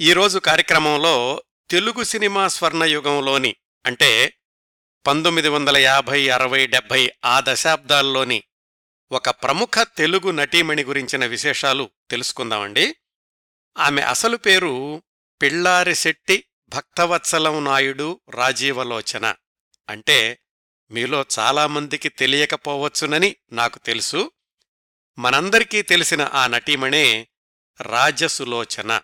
ఈరోజు కార్యక్రమంలో తెలుగు సినిమా స్వర్ణయుగంలోని అంటే పంతొమ్మిది వందల యాభై అరవై డెబ్భై ఆ దశాబ్దాల్లోని ఒక ప్రముఖ తెలుగు నటీమణి గురించిన విశేషాలు తెలుసుకుందామండి. ఆమె అసలు పేరు పిళ్ళారిశెట్టి భక్తవత్సలం నాయుడు రాజీవలోచన. అంటే మీలో చాలామందికి తెలియకపోవచ్చునని నాకు తెలుసు. మనందరికీ తెలిసిన ఆ నటీమణే రాజసులోచన.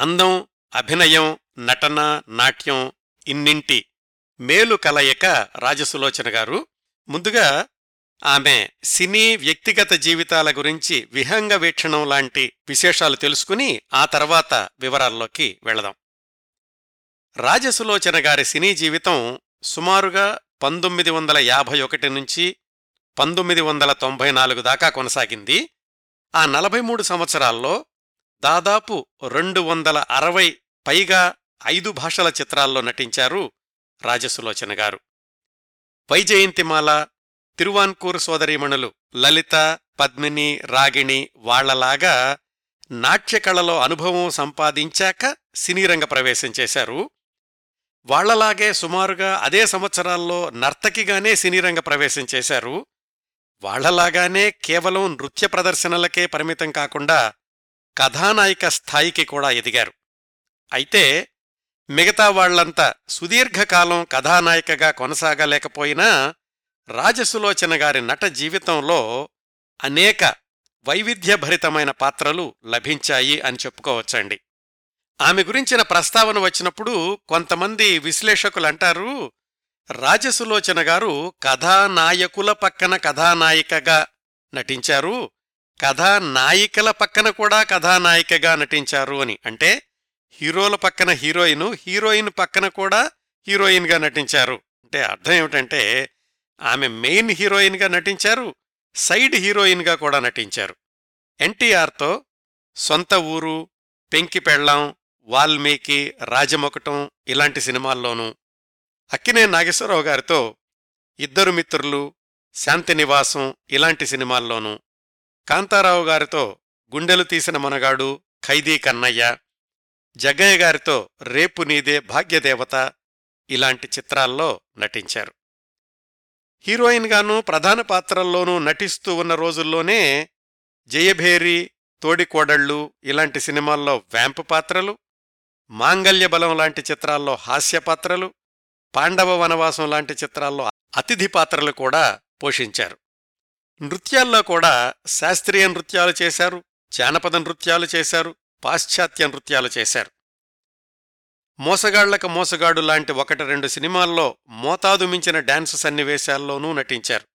అందం అభినయం నటన నాట్యం ఇన్నింటి మేలు కలయిక రాజసులోచన గారు. ముందుగా ఆమె సినీ వ్యక్తిగత జీవితాల గురించి విహంగ వీక్షణం లాంటి విశేషాలు తెలుసుకుని ఆ తర్వాత వివరాల్లోకి వెళదాం. రాజసులోచన గారి సినీ జీవితం సుమారుగా పంతొమ్మిది వందల యాభై ఒకటి నుంచి పంతొమ్మిది వందల తొంభై నాలుగు దాకా కొనసాగింది. ఆ నలభై మూడు సంవత్సరాల్లో దాదాపు రెండు వందల అరవై పైగా ఐదు భాషల చిత్రాల్లో నటించారు రాజసులోచన గారు. వైజయంతిమాల తిరువాన్కూర్ సోదరీమణులు లలిత పద్మిని రాగిణి వాళ్ళలాగా నాట్యకళలో అనుభవం సంపాదించాక సినీరంగ ప్రవేశం చేశారు. వాళ్ళలాగే సుమారుగా అదే సంవత్సరాల్లో నర్తకిగానే సినీరంగ ప్రవేశం చేశారు. వాళ్ళలాగానే కేవలం నృత్య ప్రదర్శనలకే పరిమితం కాకుండా కథానాయిక స్థాయికి కూడా ఎదిగారు. అయితే మిగతా వాళ్ళంతా సుదీర్ఘకాలం కథానాయికగా కొనసాగలేకపోయినా రాజసులోచన గారి నట జీవితంలో అనేక వైవిధ్యభరితమైన పాత్రలు లభించాయి అని చెప్పుకోవచ్చండి. ఆమె గురించిన ప్రస్తావన వచ్చినప్పుడు కొంతమంది విశ్లేషకులంటారు రాజసులోచన గారు కథానాయకుల పక్కన కథానాయికగా నటించారు కథానాయికల పక్కన కూడా కథానాయికగా నటించారు అని. అంటే హీరోల పక్కన హీరోయిన్ హీరోయిన్ పక్కన కూడా హీరోయిన్గా నటించారు. అంటే అర్థం ఏమిటంటే ఆమె మెయిన్ హీరోయిన్గా నటించారు సైడ్ హీరోయిన్గా కూడా నటించారు. ఎన్టీఆర్తో సొంత ఊరు పెంకి పెళ్ళాం వాల్మీకి రాజమొకటం ఇలాంటి సినిమాల్లోనూ అక్కినే నాగేశ్వరరావు గారితో ఇద్దరు మిత్రులు శాంతి నివాసం ఇలాంటి సినిమాల్లోనూ కాంతారావు గారితో గుండెలు తీసిన మనగాడు ఖైదీ కన్నయ్య జగ్గయ్య గారితో రేపు నీదే భాగ్యదేవత ఇలాంటి చిత్రాల్లో నటించారు. హీరోయిన్గానూ ప్రధాన పాత్రల్లోనూ నటిస్తూ ఉన్న రోజుల్లోనే జయభేరి తోడికోడళ్ళు ఇలాంటి సినిమాల్లో వ్యాంప్ పాత్రలు మాంగల్య బలం లాంటి చిత్రాల్లో హాస్య పాత్రలు పాండవ వనవాసం లాంటి చిత్రాల్లో అతిథి పాత్రలు కూడా పోషించారు. నృత్యాల్లో కూడా శాస్త్రీయ నృత్యాలు చేశారు జానపద నృత్యాలు చేశారు పాశ్చాత్య నృత్యాలు చేశారు. మోసగాళ్ళకు మోసగాడు లాంటి ఒకటి రెండు సినిమాల్లో మోతాదు మించిన డాన్సు సన్నివేశాల్లోనూ నటించారు.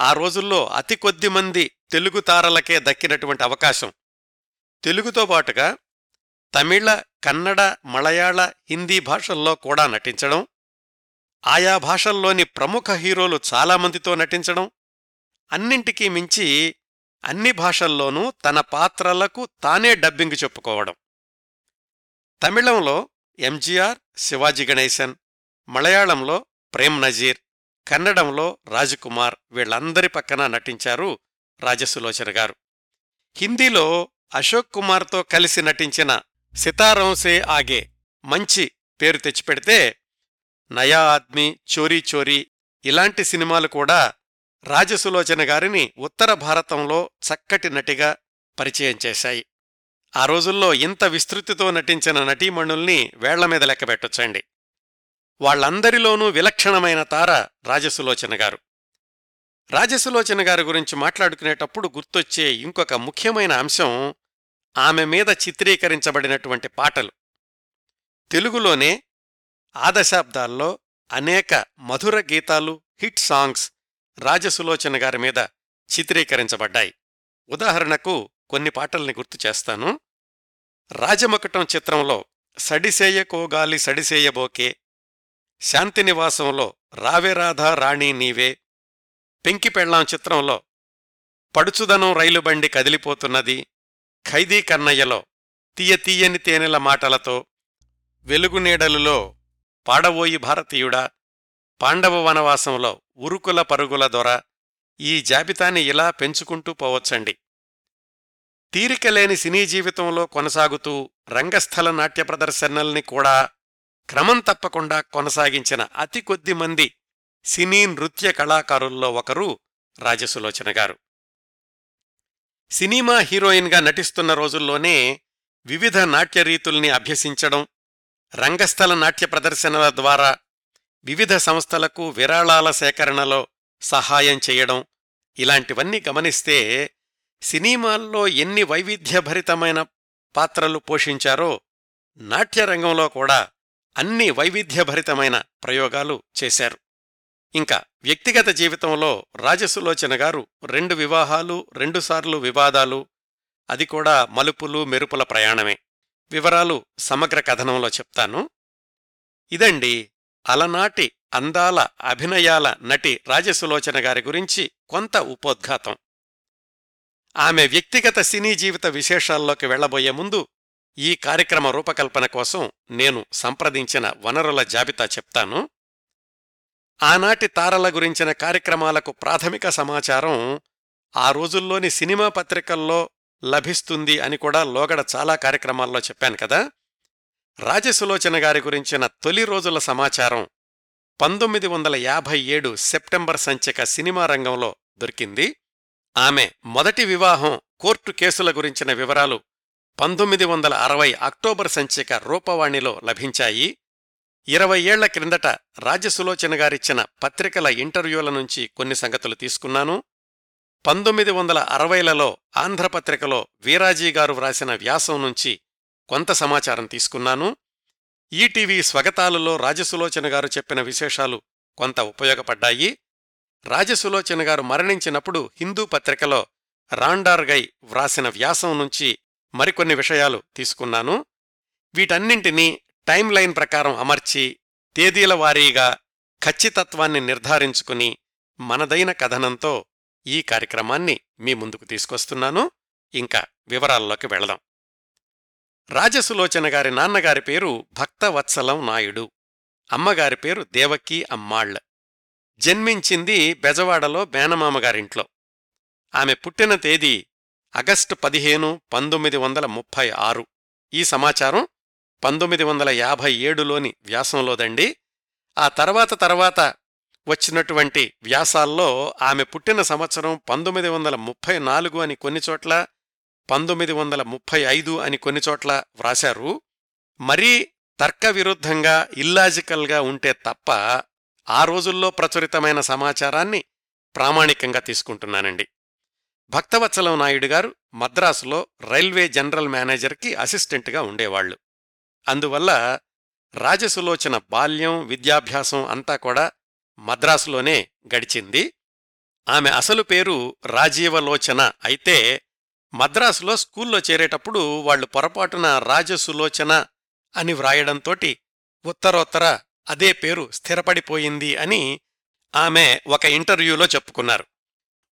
ఆ రోజుల్లో అతి కొద్ది మంది తెలుగు తారలకే దక్కినటువంటి అవకాశం. తెలుగుతో పాటుగా తమిళ కన్నడ మలయాళ హిందీ భాషల్లో కూడా నటించడం ఆయా భాషల్లోని ప్రముఖ హీరోలు చాలామందితో నటించడం అన్నింటికీ మించి అన్ని భాషల్లోనూ తన పాత్రలకు తానే డబ్బింగ్ చెప్పుకోవడం. తమిళంలో ఎంజీఆర్ శివాజీ గణేశన్ మలయాళంలో ప్రేమ్ నజీర్ కన్నడంలో రాజకుమార్ వీళ్ళందరి పక్కన నటించారు రాజసులోచన గారు. హిందీలో అశోక్ కుమార్తో కలిసి నటించిన సితారంసే ఆగే మంచి పేరు తెచ్చిపెడితే నయా ఆద్మీ చోరీ చోరీ ఇలాంటి సినిమాలు కూడా రాజసులోచన గారిని ఉత్తర భారతంలో చక్కటి నటిగా పరిచయం చేశాయి. ఆ రోజుల్లో ఇంత విస్తృతితో నటించిన నటీమణుల్ని వేళ్ళమీద లెక్కబెట్టొచ్చండి వాళ్ళందరిలోనూ విలక్షణమైన తార రాజసులోచన గారు. రాజసులోచన గారి గురించి మాట్లాడుకునేటప్పుడు గుర్తొచ్చే ఇంకొక ముఖ్యమైన అంశం ఆమె మీద చిత్రీకరించబడినటువంటి పాటలు. తెలుగులోనే ఆ దశాబ్దాల్లో అనేక మధుర గీతాలు హిట్ సాంగ్స్ రాజసులోచన గారి మీద చిత్రీకరించబడ్డాయి. ఉదాహరణకు కొన్ని పాటల్ని గుర్తు చేస్తాను. రాజమకటం చిత్రంలో సడిసేయకోగాలి సడిసేయబోకే శాంతినివాసంలో రావేరాధా రాణి నీవే పెంకిపెళ్ళాం చిత్రంలో పడుచుదనం రైలుబండి కదిలిపోతున్నది ఖైదీ కన్నయ్యలో తీయ తీయని తేనెల మాటలతో వెలుగునీడలులో పాడవోయి భారతీయుడా పాండవ వనవాసంలో ఉరుకుల పరుగుల దొర ఈ జాబితాని ఇలా పెంచుకుంటూ పోవచ్చండి. తీరికలేని సినీ జీవితంలో కొనసాగుతూ రంగస్థల నాట్య ప్రదర్శనల్ని కూడా క్రమం తప్పకుండా కొనసాగించిన అతి కొద్ది మంది సినీ నృత్య కళాకారుల్లో ఒకరు రాజసులోచన గారు. సినిమా హీరోయిన్గా నటిస్తున్న రోజుల్లోనే వివిధ నాట్య రీతుల్ని అభ్యసించడం రంగస్థల నాట్య ప్రదర్శనల ద్వారా వివిధ సంస్థలకు విరాళాల సేకరణలో సహాయం చేయడం ఇలాంటివన్నీ గమనిస్తే సినిమాల్లో ఎన్ని వైవిధ్యభరితమైన పాత్రలు పోషించారో నాట్యరంగంలో కూడా అన్ని వైవిధ్యభరితమైన ప్రయోగాలు చేశారు. ఇంకా వ్యక్తిగత జీవితంలో రాజసులోచన గారు రెండు వివాహాలు రెండుసార్లు వివాదాలు అది కూడా మలుపులు మెరుపుల ప్రయాణమే. వివరాలు సమగ్ర కథనంలో చెప్తాను. ఇదండి అలనాటి అందాల అభినయాల నటి రాజసులోచన గారి గురించి కొంత ఉపోద్ఘాతం. ఆమె వ్యక్తిగత సినీ జీవిత విశేషాల్లోకి వెళ్ళబోయే ముందు ఈ కార్యక్రమ రూపకల్పన కోసం నేను సంప్రదించిన వనరుల జాబితా చెప్తాను. ఆనాటి తారల గురించిన కార్యక్రమాలకు ప్రాథమిక సమాచారం ఆ రోజుల్లోని సినిమా పత్రికల్లో లభిస్తుంది అని కూడా లోగడ చాలా కార్యక్రమాల్లో చెప్పాను కదా. రాజసులోచన గారి గురించిన తొలి రోజుల సమాచారం పంతొమ్మిది వందల యాభై ఏడు సెప్టెంబర్ సంచిక సినిమా రంగంలో దొరికింది. ఆమె మొదటి వివాహం కోర్టు కేసుల గురించిన వివరాలు పంతొమ్మిది వందల అరవై అక్టోబర్ సంచిక రూపవాణిలో లభించాయి. ఇరవై ఏళ్ళ క్రిందట రాజసులోచన గారిచ్చిన పత్రికల ఇంటర్వ్యూల నుంచి కొన్ని సంగతులు తీసుకున్నాను. పంతొమ్మిది వందల అరవైలలో ఆంధ్రపత్రికలో వీరాజీ గారు వ్రాసిన వ్యాసం నుంచి కొంత సమాచారం తీసుకున్నాను. ఈటీవీ స్వగతాలలో రాజసులోచన గారు చెప్పిన విశేషాలు కొంత ఉపయోగపడ్డాయి. రాజసులోచన గారు మరణించినప్పుడు హిందూ పత్రికలో రాండార్గై వ్రాసిన వ్యాసం నుంచి మరికొన్ని విషయాలు తీసుకున్నాను. వీటన్నింటినీ టైం లైన్ ప్రకారం అమర్చి తేదీల వారీగా ఖచ్చితత్వాన్ని నిర్ధారించుకుని మనదైన కథనంతో ఈ కార్యక్రమాన్ని మీ ముందుకు తీసుకొస్తున్నాను. ఇంకా వివరాల్లోకి వెళదాం. రాజసులోచన గారి నాన్నగారి పేరు భక్తవత్సలం నాయుడు. అమ్మగారి పేరు దేవక్కి అమ్మాళ్ళ జన్మించింది బెజవాడలో మేనమామగారింట్లో. ఆమె పుట్టిన తేదీ ఆగస్టు పదిహేను పంతొమ్మిది వందల ముప్పై ఆరు. ఈ సమాచారం పంతొమ్మిది వందల యాభై ఏడులోని వ్యాసంలోదండి. ఆ తర్వాత తర్వాత వచ్చినటువంటి వ్యాసాల్లో ఆమె పుట్టిన సంవత్సరం పంతొమ్మిది వందల ముప్పై నాలుగు అని కొన్ని చోట్ల పంతొమ్మిది వందల ముప్పై ఐదు అని కొన్ని చోట్ల వ్రాశారు. మరీ తర్కవిరుద్ధంగా ఇల్లాజికల్గా ఉంటే తప్ప ఆ రోజుల్లో ప్రచురితమైన సమాచారాన్ని ప్రామాణికంగా తీసుకుంటున్నానండి. భక్తవత్సలం నాయుడు గారు మద్రాసులో రైల్వే జనరల్ మేనేజర్కి అసిస్టెంట్గా ఉండేవాళ్ళు అందువల్ల రాజసులోచన బాల్యం విద్యాభ్యాసం అంతా కూడా మద్రాసులోనే గడిచింది. ఆమె అసలు పేరు రాజీవలోచన అయితే మద్రాసులో స్కూల్లో చేరేటప్పుడు వాళ్ళు పొరపాటున రాజసులోచన అని వ్రాయడంతోటి ఉత్తరోత్తర అదే పేరు స్థిరపడిపోయింది అని ఆమె ఒక ఇంటర్వ్యూలో చెప్పుకున్నారు.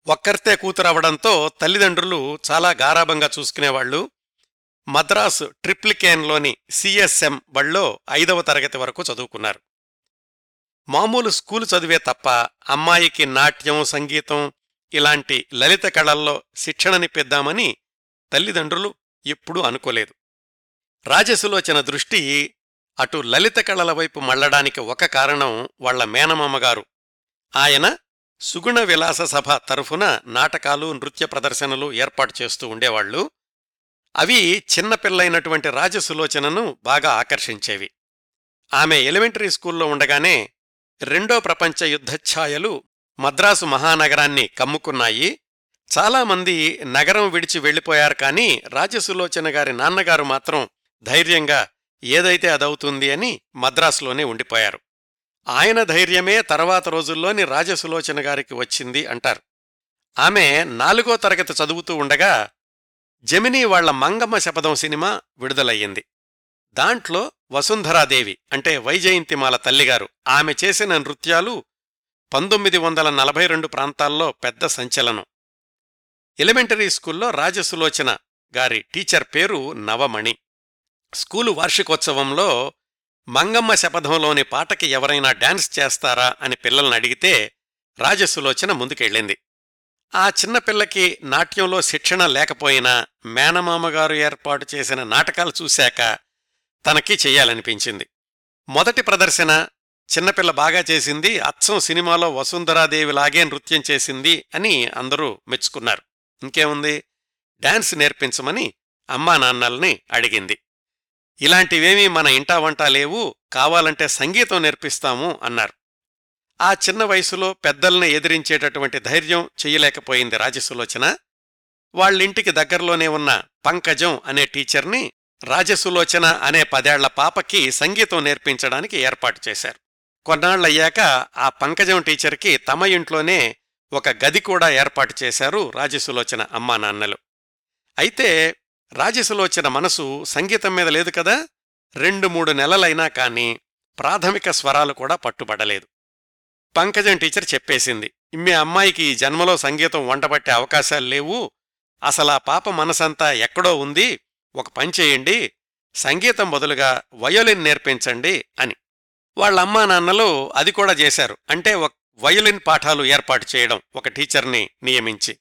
ఒక్కర్తే కూతురవడంతో తల్లిదండ్రులు చాలా గారాబంగా చూసుకునేవాళ్ళు మద్రాసు ట్రిప్లికేన్లోని సిఎస్ఎం బళ్ళో ఐదవ తరగతి వరకు చదువుకున్నారు. మామూలు స్కూలు చదివే తప్ప అమ్మాయికి నాట్యం సంగీతం ఇలాంటి లలిత కళల్లో శిక్షణనిప్పిద్దామని తల్లిదండ్రులు ఎప్పుడూ అనుకోలేదు. రాజసులోచన దృష్టి అటు లలిత కళల వైపు మళ్ళడానికి ఒక కారణం వాళ్ళ మేనమామగారు ఆయన సుగుణ విలాస సభ తరఫున నాటకాలు నృత్య ప్రదర్శనలు ఏర్పాటు చేస్తూ ఉండేవాళ్ళు. అవి చిన్నపిల్లైనటువంటి రాజసులోచనను బాగా ఆకర్షించేవి. ఆమె ఎలిమెంటరీ స్కూల్లో ఉండగానే రెండో ప్రపంచ యుద్ధఛాయలు మద్రాసు మహానగరాన్ని కమ్ముకున్నాయి. చాలామంది నగరం విడిచి వెళ్ళిపోయారు కాని రాజసులోచన గారి నాన్నగారు మాత్రం ధైర్యంగా ఏదైతే అదవుతుంది అని మద్రాసులోనే ఉండిపోయారు. ఆయన ధైర్యమే తర్వాత రోజుల్లోని రాజసులోచన గారికి వచ్చింది అంటారు. ఆమె నాలుగో తరగతి చదువుతూ ఉండగా జమినీ వాళ్ళ మంగమ్మ శపథం సినిమా విడుదలయ్యింది. దాంట్లో వసుంధరాదేవి అంటే వైజయంతిమాల తల్లిగారు ఆమె చేసిన నృత్యాలు పంతొమ్మిది వందల నలభై రెండు ప్రాంతాల్లో పెద్ద సంచలనం. ఎలిమెంటరీ స్కూల్లో రాజసులోచన గారి టీచర్ పేరు నవమణి. స్కూలు వార్షికోత్సవంలో మంగమ్మ శపథంలోని పాటకి ఎవరైనా డాన్స్ చేస్తారా అని పిల్లల్ని అడిగితే రాజసులోచన ముందుకెళ్ళింది. ఆ చిన్నపిల్లకి నాట్యంలో శిక్షణ లేకపోయినా మేనమామగారు ఏర్పాటు చేసిన నాటకాలు చూశాక తనకి చెయ్యాలనిపించింది మొదటి ప్రదర్శన చిన్నపిల్ల బాగా చేసింది అచ్చం సినిమాలో వసుంధరాదేవిలాగే నృత్యం చేసింది అని అందరూ మెచ్చుకున్నారు. ఇంకేముంది? డాన్స్ నేర్పించమని అమ్మా నాన్నల్ని అడిగింది. ఇలాంటివేమీ మన ఇంటా వంట లేవు కావాలంటే సంగీతం నేర్పిస్తాము అన్నారు. ఆ చిన్న వయసులో పెద్దల్ని ఎదిరించేటటువంటి ధైర్యం చెయ్యలేకపోయింది రాజసులోచన. వాళ్ళింటికి దగ్గరలోనే ఉన్న పంకజం అనే టీచర్ని రాజసులోచన అనే పదేళ్ళ పాపకి సంగీతం నేర్పించడానికి ఏర్పాటు చేశారు. కొన్నాళ్ళయ్యాక ఆ పంకజం టీచర్కి తమ ఇంట్లోనే ఒక గది కూడా ఏర్పాటు చేశారు రాజసులోచన అమ్మా నాన్నలు అయితే రాజసులోచన మనసు సంగీతం మీద లేదు కదా? రెండు మూడు నెలలైనా కాని ప్రాథమిక స్వరాలు కూడా పట్టుబడలేదు. పంకజం టీచర్ చెప్పేసింది మీ అమ్మాయికి ఈ జన్మలో సంగీతం వంటబట్టే అవకాశాలు లేవు. అసలా పాప మనసంతా ఎక్కడో ఉంది. ఒక పని చేయండి. సంగీతం బదులుగా వయోలిన్ నేర్పించండి అని. వాళ్ళ అమ్మా నాన్నలు అది కూడా చేశారు. అంటే వయోలిన్ పాఠాలు ఏర్పాటు చేయడం ఒక టీచర్ని నియమించి.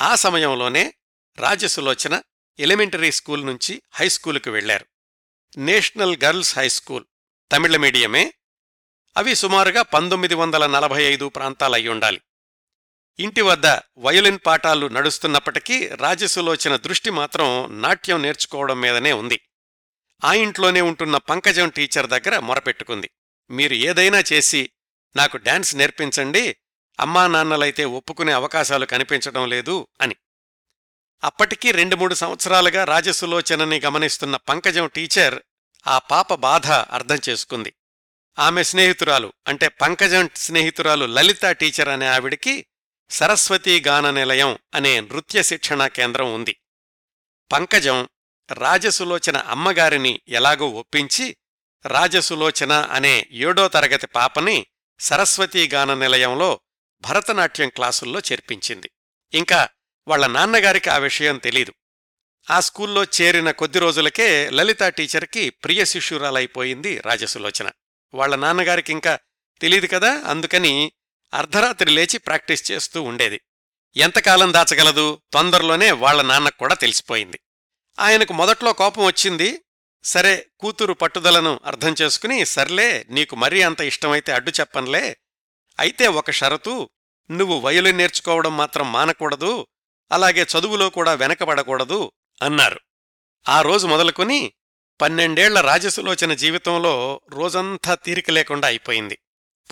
ఆ సమయంలోనే రాజసులోచన ఎలిమెంటరీ స్కూల్ నుంచి హైస్కూలుకు వెళ్ళారు national girls high school Tamil మీడియమే. అవి సుమారుగా పంతొమ్మిది వందల నలభై ఐదు ప్రాంతాలయ్యుండాలి ఇంటి వద్ద వయోలిన్ పాఠాలు నడుస్తున్నప్పటికీ రాజసులోచన దృష్టి మాత్రం నాట్యం నేర్చుకోవడం మీదనే ఉంది. ఆ ఇంట్లోనే ఉంటున్న పంకజం టీచర్ దగ్గర మొరపెట్టుకుంది. మీరు ఏదైనా చేసి నాకు డాన్స్ నేర్పించండి అమ్మా నాన్నలైతే ఒప్పుకునే అవకాశాలు కనిపించడం లేదు అని. అప్పటికీ రెండు మూడు సంవత్సరాలుగా రాజసులోచనని గమనిస్తున్న పంకజం టీచర్ ఆ పాప బాధ అర్థం చేసుకుంది. ఆమె స్నేహితురాలు అంటే పంకజం స్నేహితురాలు లలిత టీచర్ అనే ఆవిడికి సరస్వతీ గాన నిలయం అనే నృత్య శిక్షణా కేంద్రం ఉంది. పంకజం రాజసులోచన అమ్మగారిని ఎలాగో ఒప్పించి రాజసులోచన అనే ఏడో తరగతి పాపని సరస్వతీ గాన నిలయంలో భరతనాట్యం క్లాసుల్లో చేర్పించింది. ఇంకా వాళ్ళ నాన్నగారికి ఆ విషయం తెలీదు. ఆ స్కూల్లో చేరిన కొద్ది రోజులకే లలితా టీచర్కి ప్రియ శిష్యురాలైపోయింది రాజసులోచన. వాళ్ళ నాన్నగారికి ఇంకా తెలీదు కదా అందుకని అర్ధరాత్రి లేచి ప్రాక్టీస్ చేస్తూ ఉండేది. ఎంతకాలం దాచగలదు? తొందరలోనే వాళ్ళ నాన్నకు కూడా తెలిసిపోయింది. ఆయనకు మొదట్లో కోపం వచ్చింది. సరే కూతురు పట్టుదలను అర్థం చేసుకుని సర్లే నీకు మరీ అంత ఇష్టమైతే అడ్డు చెప్పన్లే. అయితే ఒక షరతు నువ్వు వయలిన్ నేర్చుకోవడం మాత్రం మానకూడదు అలాగే చదువులో కూడా వెనకబడకూడదు అన్నారు. ఆ రోజు మొదలుకొని పన్నెండేళ్ళ రాజసులోచన జీవితంలో రోజంతా తీరిక లేకుండా అయిపోయింది.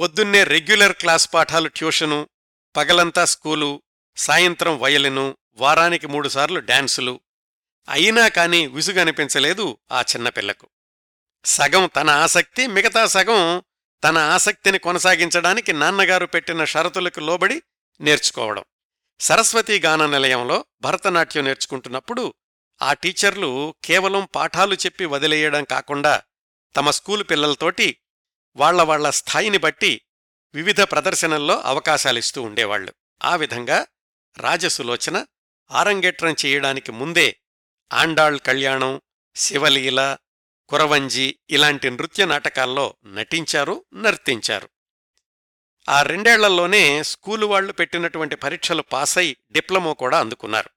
పొద్దున్నే రెగ్యులర్ క్లాస్ పాఠాలు ట్యూషను పగలంతా స్కూలు సాయంత్రం వయలిను వారానికి మూడుసార్లు డాన్సులు అయినా కాని విసుగనిపించలేదు ఆ చిన్నపిల్లకు సగం తన ఆసక్తి మిగతా సగం తన ఆసక్తిని కొనసాగించడానికి నాన్నగారు పెట్టిన షరతులకు లోబడి నేర్చుకోవడం. సరస్వతీ గాన నిలయంలో భరతనాట్యం నేర్చుకుంటున్నప్పుడు ఆ టీచర్లు కేవలం పాఠాలు చెప్పి వదిలేయడం కాకుండా తమ స్కూలు పిల్లలతోటి వాళ్ళ వాళ్ళ స్థాయిని బట్టి వివిధ ప్రదర్శనల్లో అవకాశాలిస్తూ ఉండేవాళ్ళు ఆ విధంగా రాజసులోచన ఆరంగేట్రం చేయడానికి ముందే ఆండాళ్ కళ్యాణం శివలీల కురవంజి ఇలాంటి నృత్య నాటకాల్లో నటించారు నర్తించారు. ఆ రెండేళ్ళలోనే స్కూలు వాళ్ళు పెట్టినటువంటి పరీక్షలు పాసై డిప్లొమో కూడా అందుకున్నారు.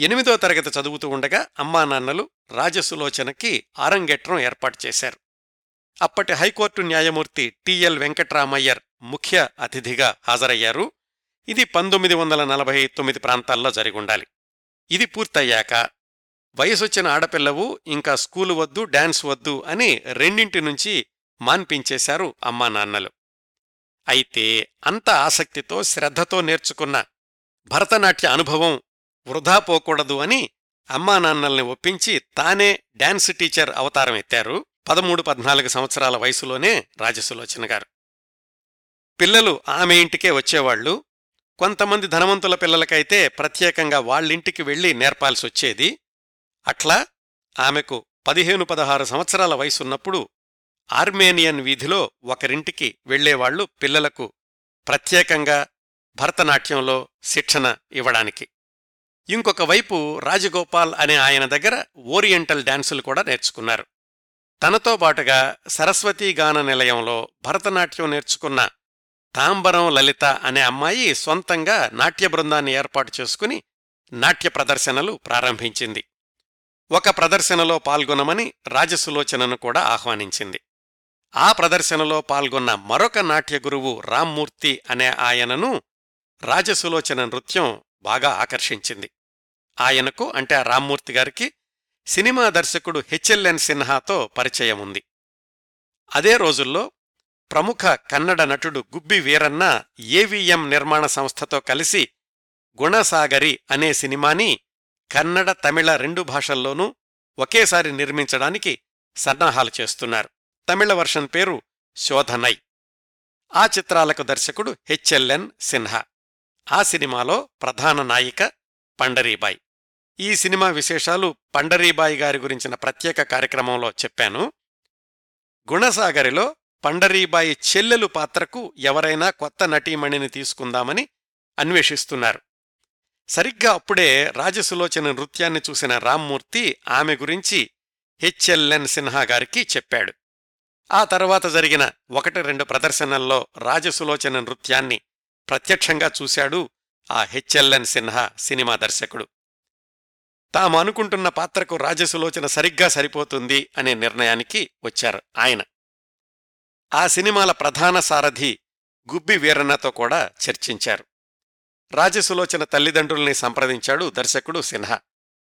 ఎనిమిదో తరగతి చదువుతూ ఉండగా అమ్మా నాన్నలు రాజసులోచనకి ఆరంగేట్రం ఏర్పాటు చేశారు. అప్పటి హైకోర్టు న్యాయమూర్తి టిఎల్ వెంకట్రామయ్యర్ ముఖ్య అతిథిగా హాజరయ్యారు. ఇది పంతొమ్మిది వందల నలభై తొమ్మిది ప్రాంతాల్లో జరిగుండాలి ఇది పూర్తయ్యాక వయసొచ్చిన ఆడపిల్లవు ఇంకా స్కూలు వద్దు డాన్స్ వద్దు అని రెండింటి నుంచి మాన్పించేశారు అమ్మా నాన్నలు. అయితే అంత ఆసక్తితో శ్రద్ధతో నేర్చుకున్న భరతనాట్య అనుభవం వృధా పోకూడదు అని అమ్మా నాన్నల్ని ఒప్పించి తానే డాన్స్ టీచర్ అవతారం ఎత్తారు పదమూడు పద్నాలుగు సంవత్సరాల వయసులోనే రాజసులోచన గారు. పిల్లలు ఆమె ఇంటికే వచ్చేవాళ్ళు కొంతమంది ధనవంతుల పిల్లలకైతే ప్రత్యేకంగా వాళ్ళింటికి వెళ్ళి నేర్పాల్సొచ్చేది. అట్లా ఆమెకు పదిహేను పదహారు సంవత్సరాల వయసున్నప్పుడు ఆర్మేనియన్ వీధిలో ఒకరింటికి వెళ్ళేవాళ్ళు పిల్లలకు ప్రత్యేకంగా భరతనాట్యంలో శిక్షణ ఇవ్వడానికి. ఇంకొక వైపు రాజగోపాల్ అనే ఆయన దగ్గర ఓరియంటల్ డాన్సులు కూడా నేర్చుకున్నారు. తనతో పాటుగా సరస్వతీ గాన నిలయంలో భరతనాట్యం నేర్చుకున్న తాంబరం లలిత అనే అమ్మాయి సొంతంగా నాట్య బృందాన్ని ఏర్పాటు చేసుకుని నాట్య ప్రదర్శనలు ప్రారంభించింది. ఒక ప్రదర్శనలో పాల్గొనమని రాజసులోచనను కూడా ఆహ్వానించింది. ఆ ప్రదర్శనలో పాల్గొన్న మరొక నాట్య గురువు రామ్మూర్తి అనే ఆయనను రాజసులోచన నృత్యం బాగా ఆకర్షించింది. ఆయనకు అంటే ఆ రామ్మూర్తి గారికి సినిమా దర్శకుడు హెచ్ఎల్ఎన్ సిన్హాతో పరిచయం ఉంది. అదే రోజుల్లో ప్రముఖ కన్నడ నటుడు గుబ్బి వీరన్న ఏవిఎం నిర్మాణ సంస్థతో కలిసి గుణసాగరి అనే సినిమాని కన్నడ తమిళ రెండు భాషల్లోనూ ఒకేసారి నిర్మించడానికి సన్నాహాలు చేస్తున్నారు. తమిళ వర్షన్ పేరు శోధనై. ఆ చిత్రాలకు దర్శకుడు హెచ్ఎల్ఎన్ సిన్హా. ఆ సినిమాలో ప్రధాన నాయిక పండరీబాయ్. ఈ సినిమా విశేషాలు పండరీబాయి గారి గురించిన ప్రత్యేక కార్యక్రమంలో చెప్పాను. గుణసాగరిలో పండరీబాయి చెల్లెలు పాత్రకు ఎవరైనా కొత్త నటీమణిని తీసుకుందామని అన్వేషిస్తున్నారు. సరిగ్గా అప్పుడే రాజసులోచన నృత్యాన్ని చూసిన రామ్మూర్తి ఆమె గురించి హెచ్ఎల్ఎన్ సిన్హా గారికి చెప్పాడు. ఆ తర్వాత జరిగిన ఒకటి రెండు ప్రదర్శనల్లో రాజసులోచన నృత్యాన్ని ప్రత్యక్షంగా చూశాడు ఆ హెచ్ఎల్ఎన్ సిన్హా సినిమా దర్శకుడు. తాము అనుకుంటున్న పాత్రకు రాజసులోచన సరిగ్గా సరిపోతుంది అనే నిర్ణయానికి వచ్చారు ఆయన. ఆ సినిమాల ప్రధాన సారథి గుబ్బి వీరన్నతో కూడా చర్చించారు. రాజసులోచన తల్లిదండ్రుల్ని సంప్రదించాడు దర్శకుడు సిన్హా.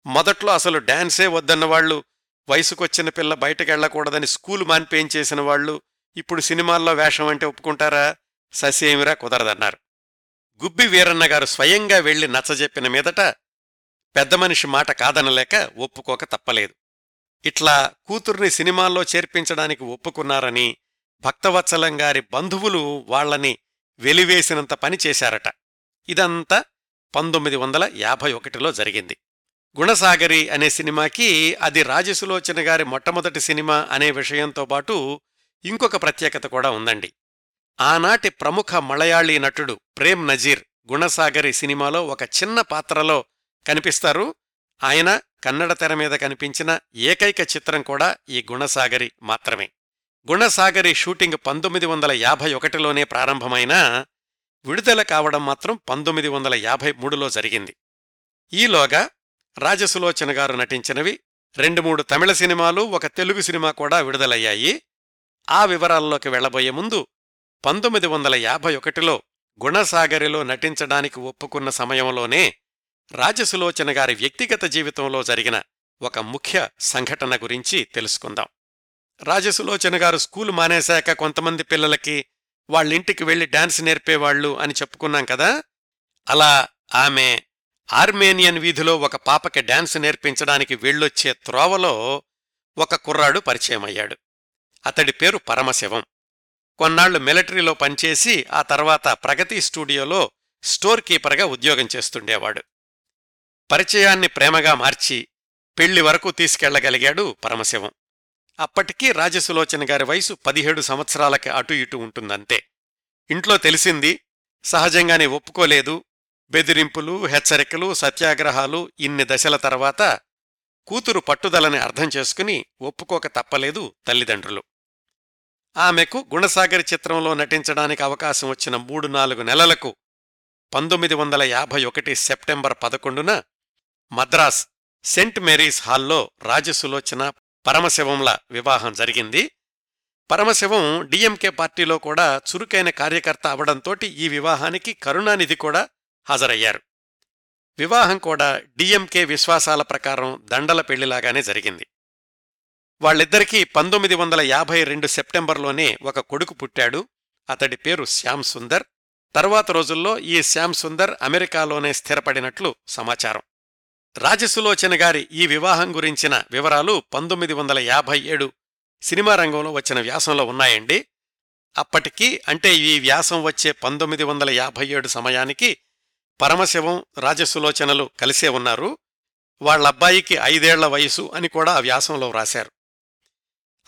మొదట్లో అసలు డాన్సే వద్దన్నవాళ్ళు వయసుకొచ్చిన పిల్ల బయటకెళ్ళకూడదని స్కూలు మాన్పేయించేసిన వాళ్ళు ఇప్పుడు సినిమాల్లో వేషం అంటే ఒప్పుకుంటారా? ససేమిరా కుదరదన్నారు. గుబ్బి వీరన్న గారు స్వయంగా వెళ్ళి నచ్చజెప్పిన మీదట పెద్ద మనిషి మాట కాదనలేక ఒప్పుకోక తప్పలేదు. ఇట్లా కూతుర్ని సినిమాల్లో చేర్పించడానికి ఒప్పుకున్నారని భక్తవత్సలం గారి బంధువులు వాళ్ళని వెలివేసినంత పని చేశారట. ఇదంతా పంతొమ్మిది వందల యాభై ఒకటిలో జరిగింది. గుణసాగరి అనే సినిమాకి అది రాజసులోచన గారి మొట్టమొదటి సినిమా అనే విషయంతో పాటు ఇంకొక ప్రత్యేకత కూడా ఉందండి. ఆనాటి ప్రముఖ మలయాళీ నటుడు ప్రేమ్ నజీర్ గుణసాగరి సినిమాలో ఒక చిన్న పాత్రలో కనిపిస్తారు. ఆయన కన్నడ తెర మీద కనిపించిన ఏకైక చిత్రం కూడా ఈ గుణసాగరి మాత్రమే. గుణసాగరి షూటింగ్ పంతొమ్మిది వందల యాభై ఒకటిలోనే ప్రారంభమైనా విడుదల కావడం మాత్రం పంతొమ్మిది వందల యాభై మూడులో జరిగింది. ఈలోగా రాజసులోచన గారు నటించినవి రెండు మూడు తమిళ సినిమాలు ఒక తెలుగు సినిమా కూడా విడుదలయ్యాయి. ఆ వివరాల్లోకి వెళ్ళబోయే ముందు పంతొమ్మిది వందల యాభై ఒకటిలో గుణసాగరిలో నటించడానికి ఒప్పుకున్న సమయంలోనే రాజసులోచన గారి వ్యక్తిగత జీవితంలో జరిగిన ఒక ముఖ్య సంఘటన గురించి తెలుసుకుందాం. రాజసులోచన గారు స్కూలు మానేశాక కొంతమంది పిల్లలకి వాళ్ళింటికి వెళ్ళి డాన్స్ నేర్పేవాళ్ళు అని చెప్పుకున్నాం కదా అలా ఆమె ఆర్మేనియన్ వీధిలో ఒక పాపకి డాన్స్ నేర్పించడానికి వెళ్ళొచ్చే త్రోవలో ఒక కుర్రాడు పరిచయమయ్యాడు. అతడి పేరు పరమశివం. కొన్నాళ్ళు మిలిటరీలో పనిచేసి ఆ తర్వాత ప్రగతి స్టూడియోలో స్టోర్ కీపర్గా ఉద్యోగం చేస్తుండేవాడు. పరిచయాన్ని ప్రేమగా మార్చి పెళ్ళి వరకు తీసుకెళ్ళగలిగాడు పరమశివం. అప్పటికీ రాజసులోచన గారి వయసు పదిహేడు సంవత్సరాలకి అటు ఇటు ఉంటుందంతే. ఇంట్లో తెలిసింది సహజంగానే ఒప్పుకోలేదు బెదిరింపులు హెచ్చరికలు సత్యాగ్రహాలు ఇన్ని దశల తర్వాత కూతురు పట్టుదలని అర్థం చేసుకుని ఒప్పుకోక తప్పలేదు తల్లిదండ్రులు. ఆమెకు గుణసాగరి చిత్రంలో నటించడానికి అవకాశం వచ్చిన మూడు నాలుగు నెలలకు పంతొమ్మిది వందల యాభై ఒకటి సెప్టెంబర్ పదకొండున మద్రాస్ సెంట్ మేరీస్ హాల్లో రాజసులోచన పరమశివంల వివాహం జరిగింది. పరమశివం డిఎంకే పార్టీలో కూడా చురుకైన కార్యకర్త అవడంతోటి ఈ వివాహానికి కరుణానిధి కూడా హాజరయ్యారు. వివాహం కూడా డిఎంకే విశ్వాసాల ప్రకారం దండల పెళ్ళిలాగానే జరిగింది. వాళ్ళిద్దరికీ పంతొమ్మిది వందల యాభై రెండు సెప్టెంబర్లోనే ఒక కొడుకు పుట్టాడు. అతడి పేరు శ్యామ్ సుందర్. తరువాత రోజుల్లో ఈ శ్యామ్ సుందర్ అమెరికాలోనే స్థిరపడినట్లు సమాచారం. రాజసులోచన గారి ఈ వివాహం గురించిన వివరాలు పంతొమ్మిది వందల యాభై ఏడు సినిమా రంగంలో వచ్చిన వ్యాసంలో ఉన్నాయండి. అప్పటికి అంటే ఈ వ్యాసం వచ్చే పంతొమ్మిది వందల యాభై ఏడు సమయానికి పరమశివం రాజసులోచనలు కలిసే ఉన్నారు. వాళ్ళబ్బాయికి ఐదేళ్ళ వయసు అని కూడా ఆ వ్యాసంలో వ్రాశారు.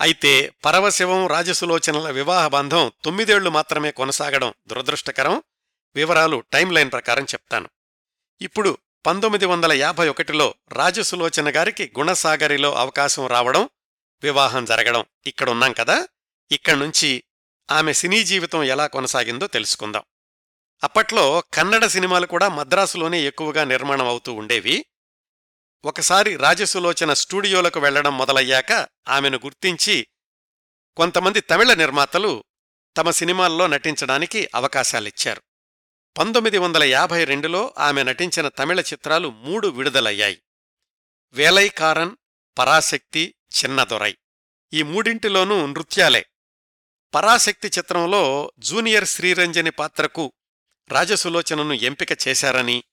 అయితే పరమశివం రాజసులోచనల వివాహ బంధం తొమ్మిదేళ్ళు మాత్రమే కొనసాగడం దురదృష్టకరం. వివరాలు టైం లైన్ ప్రకారం చెప్తాను. ఇప్పుడు పంతొమ్మిది వందల యాభై ఒకటిలో రాజసులోచన గారికి గుణసాగరిలో అవకాశం రావడం వివాహం జరగడం ఇక్కడున్నాం కదా ఇక్కడ్నుంచి ఆమె సినీ జీవితం ఎలా కొనసాగిందో తెలుసుకుందాం. అప్పట్లో కన్నడ సినిమాలు కూడా మద్రాసులోనే ఎక్కువగా నిర్మాణం అవుతూ ఉండేవి. ఒకసారి రాజసులోచన స్టూడియోలకు వెళ్ళడం మొదలయ్యాక ఆమెను గుర్తించి కొంతమంది తమిళ నిర్మాతలు తమ సినిమాల్లో నటించడానికి అవకాశాలిచ్చారు. పంతొమ్మిది వందల యాభై రెండులో ఆమె నటించిన తమిళ చిత్రాలు మూడు విడుదలయ్యాయి. వేలైకారన్ పరాశక్తి చిన్నదొరై. ఈ మూడింటిలోనూ నృత్యాలే. పరాశక్తి చిత్రంలో జూనియర్ శ్రీరంజని పాత్రకు రాజసులోచనను ఎంపిక చేశారని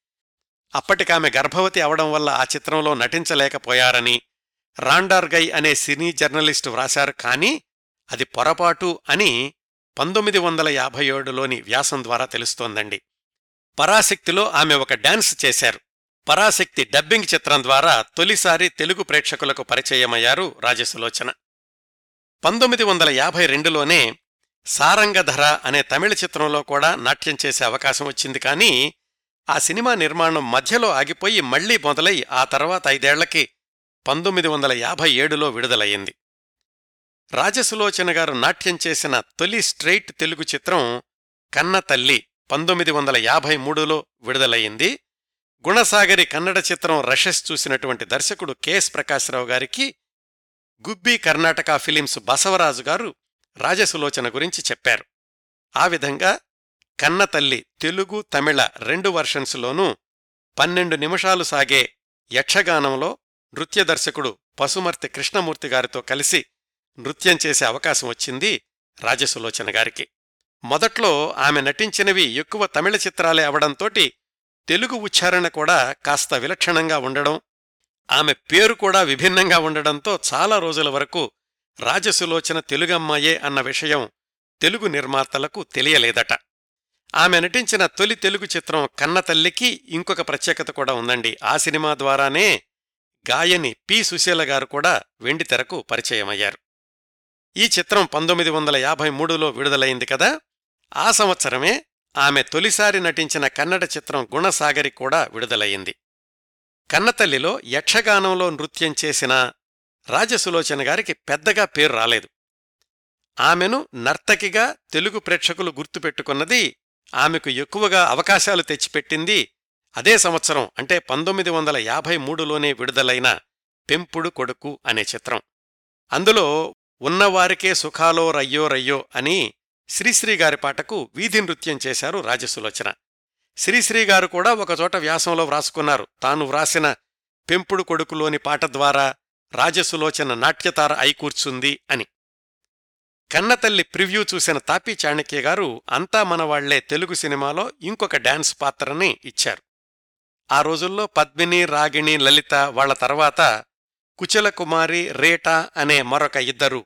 అప్పటికామె గర్భవతి అవడం వల్ల ఆ చిత్రంలో నటించలేకపోయారని రాండార్గై అనే సినీ జర్నలిస్టు వ్రాశారు. కానీ అది పొరపాటు అని పంతొమ్మిది వందల యాభై ఏడులోని వ్యాసం ద్వారా తెలుస్తోందండి. పరాశక్తిలో ఆమె ఒక డాన్స్ చేశారు. పరాశక్తి డబ్బింగ్ చిత్రం ద్వారా తొలిసారి తెలుగు ప్రేక్షకులకు పరిచయమయ్యారు రాజసులోచన. పంతొమ్మిది వందల యాభై రెండులోనే సారంగధర అనే తమిళ చిత్రంలో కూడా నాట్యం చేసే అవకాశం వచ్చింది కానీ ఆ సినిమా నిర్మాణం మధ్యలో ఆగిపోయి మళ్ళీ మొదలై ఆ తర్వాత ఐదేళ్ళకి పంతొమ్మిది వందల యాభై ఏడులో విడుదలయ్యింది. రాజసులోచన గారు నాట్యం చేసిన తొలి స్ట్రెయిట్ తెలుగు చిత్రం కన్న తల్లి పంతొమ్మిది వందల యాభై మూడులో విడుదలయ్యింది. గుణసాగరి కన్నడ చిత్రం రషెస్ చూసినటువంటి దర్శకుడు కెఎస్ ప్రకాశ్రావు గారికి గుబ్బి కర్ణాటక ఫిలిమ్స్ బసవరాజు గారు రాజసులోచన గురించి చెప్పారు. ఆ విధంగా కన్నతల్లి తెలుగు తమిళ రెండు వర్షన్స్లోనూ పన్నెండు నిమిషాలు సాగే యక్షగానంలో నృత్య దర్శకుడు పసుమర్తి కృష్ణమూర్తి గారితో కలిసి నృత్యం చేసే అవకాశం వచ్చింది రాజసులోచన గారికి. మొదట్లో ఆమె నటించినవి ఎక్కువ తమిళ చిత్రాలే అవడంతోటి తెలుగు ఉచ్చారణ కూడా కాస్త విలక్షణంగా ఉండడం ఆమె పేరు కూడా విభిన్నంగా ఉండడంతో చాలా రోజుల వరకు రాజసులోచన తెలుగమ్మాయే అన్న విషయం తెలుగు నిర్మాతలకు తెలియలేదట. ఆమె నటించిన తొలి తెలుగు చిత్రం కన్నతల్లికి ఇంకొక ప్రత్యేకత కూడా ఉందండి. ఆ సినిమా ద్వారానే గాయని పి. సుశీల గారు కూడా వెండితెరకు పరిచయమయ్యారు. ఈ చిత్రం పంతొమ్మిది వందల యాభై మూడులో విడుదలైంది కదా? ఆ సంవత్సరమే ఆమె తొలిసారి నటించిన కన్నడ చిత్రం గుణసాగరి కూడా విడుదలయ్యింది. కన్నతల్లిలో యక్షగానంలో నృత్యం చేసిన రాజసులోచన గారికి పెద్దగా పేరు రాలేదు. ఆమెను నర్తకిగా తెలుగు ప్రేక్షకులు గుర్తుపెట్టుకున్నది ఆమెకు ఎక్కువగా అవకాశాలు తెచ్చిపెట్టింది అదే సంవత్సరం అంటే పంతొమ్మిది వందల యాభై మూడులోనే విడుదలైన పెంపుడు కొడుకు అనే చిత్రం. అందులో ఉన్నవారికే సుఖాలో రయ్యో రయ్యో అని శ్రీశ్రీ గారి పాటకు వీధి నృత్యం చేశారు రాజసులోచన. శ్రీశ్రీ గారు కూడా ఒకచోట వ్యాసంలో వ్రాసుకున్నారు. తాను వ్రాసిన పెంపుడు కొడుకులోని పాట ద్వారా రాజసులోచన నాట్యతార అయికూర్చుంది అని. కన్నతల్లి ప్రివ్యూ చూసిన తాపీ చాణక్య గారు అంతా మనవాళ్ళే తెలుగు సినిమాలో ఇంకొక డాన్స్ పాత్రని ఇచ్చారు. ఆ రోజుల్లో పద్మిని రాగిణి లలిత వాళ్ళ తర్వాత కుచల కుమారి రేటా అనే మరొక ఇద్దరు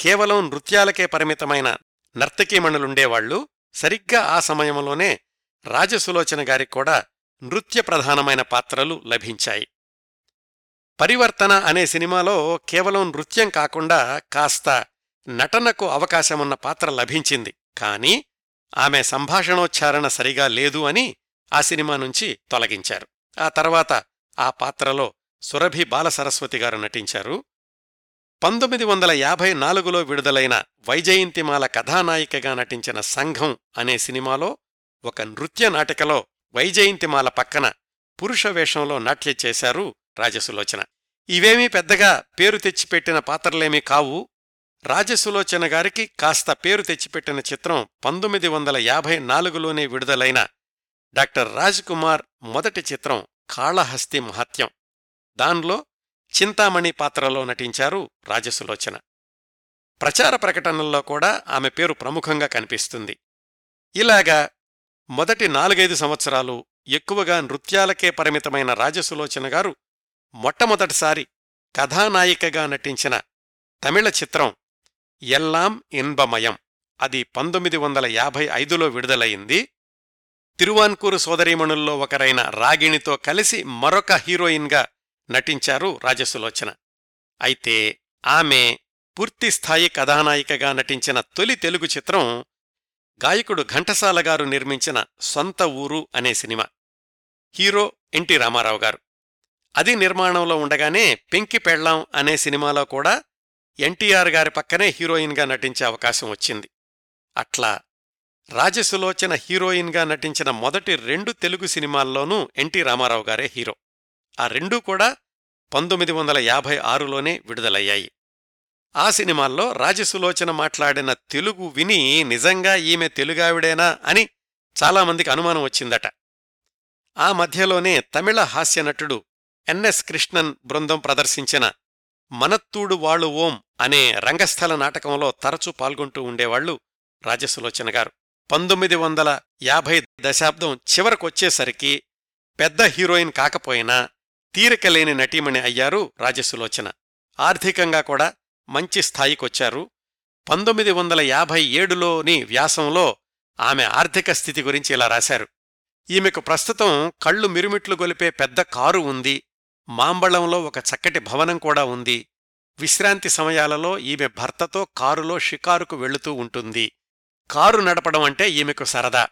కేవలం నృత్యాలకే పరిమితమైన నర్తకీమణులుండేవాళ్ళు సరిగ్గా ఆ సమయంలోనే రాజసులోచన గారికి కూడా నృత్య ప్రధానమైన పాత్రలు లభించాయి. పరివర్తన అనే సినిమాలో కేవలం నృత్యం కాకుండా కాస్త నటనకు అవకాశమున్న పాత్ర లభించింది. కాని ఆమె సంభాషణోచ్చారణ సరిగా లేదు అని ఆ సినిమా నుంచి తొలగించారు. ఆ తర్వాత ఆ పాత్రలో సురభి బాలసరస్వతి గారు నటించారు. పంతొమ్మిది వందల యాభై నాలుగులో విడుదలైన వైజయంతిమాల కథానాయికగా నటించిన సంఘం అనే సినిమాలో ఒక నృత్య నాటికలో వైజయంతిమాల పక్కన పురుష వేషంలో నాట్య చేశారు రాజసులోచన. ఇవేమీ పెద్దగా పేరు తెచ్చిపెట్టిన పాత్రలేమీ కావు. రాజసులోచన గారికి కాస్త పేరు తెచ్చిపెట్టిన చిత్రం పంతొమ్మిది వందల యాభై నాలుగులోనే విడుదలైన డాక్టర్ రాజ్ కుమార్ మొదటి చిత్రం కాళహస్తి మహత్యం. దాన్లో చింతామణి పాత్రలో నటించారు రాజసులోచన. ప్రచార ప్రకటనల్లో కూడా ఆమె పేరు ప్రముఖంగా కనిపిస్తుంది. ఇలాగా మొదటి నాలుగైదు సంవత్సరాలు ఎక్కువగా నృత్యాలకే పరిమితమైన రాజసులోచన గారు మొట్టమొదటిసారి కథానాయికగా నటించిన తమిళ చిత్రం ఎల్లాం ఇన్బమయం. అది పంతొమ్మిది వందల యాభై ఐదులో విడుదలయింది తిరువాన్కూరు సోదరీమణుల్లో ఒకరైన రాగిణితో కలిసి మరొక హీరోయిన్గా నటించారు రాజసులోచన. అయితే ఆమె పూర్తిస్థాయి కథానాయికగా నటించిన తొలి తెలుగు చిత్రం గాయకుడు ఘంటసాల గారు నిర్మించిన సొంత ఊరు అనే సినిమా. హీరో ఎన్టీ రామారావు గారు. అది నిర్మాణంలో ఉండగానే పెంకిపెళ్ళాం అనే సినిమాలో కూడా ఎన్టీఆర్ గారి పక్కనే హీరోయిన్గా నటించే అవకాశం వచ్చింది. అట్లా రాజసులోచన హీరోయిన్గా నటించిన మొదటి రెండు తెలుగు సినిమాల్లోనూ ఎన్టీ రామారావు గారే హీరో. ఆ రెండూ కూడా పంతొమ్మిది వందల యాభై ఆరులోనే విడుదలయ్యాయి. ఆ సినిమాల్లో రాజసులోచన మాట్లాడిన తెలుగు విని నిజంగా ఈమె తెలుగావిడేనా అని చాలామందికి అనుమానం వచ్చిందట. ఆ మధ్యలోనే తమిళ హాస్యనటుడు ఎన్ఎస్ కృష్ణన్ బృందం ప్రదర్శించిన మనత్తూడు వాళ్ళు ఓం అనే రంగస్థల నాటకంలో తరచూ పాల్గొంటూ ఉండేవాళ్ళు రాజసులోచన గారు. పంతొమ్మిది వందల యాభై దశాబ్దం చివరకొచ్చేసరికి పెద్ద హీరోయిన్ కాకపోయినా తీరికలేని నటీమణి అయ్యారు రాజసులోచన. ఆర్థికంగా కూడా మంచి స్థాయికొచ్చారు. పంతొమ్మిది వందల యాభై ఏడులోని వ్యాసంలో ఆమె ఆర్థిక స్థితి గురించి ఇలా రాశారు. ఈమెకు ప్రస్తుతం కళ్ళు మిరుమిట్లు గొలిపే పెద్ద కారు ఉంది. మాంబళంలో ఒక చక్కటి భవనం కూడా ఉంది. విశ్రాంతి సమయాలలో ఈమె భర్తతో కారులో షికారుకు వెళుతూ ఉంటుంది. కారు నడపడం అంటే ఈమెకు సరదా.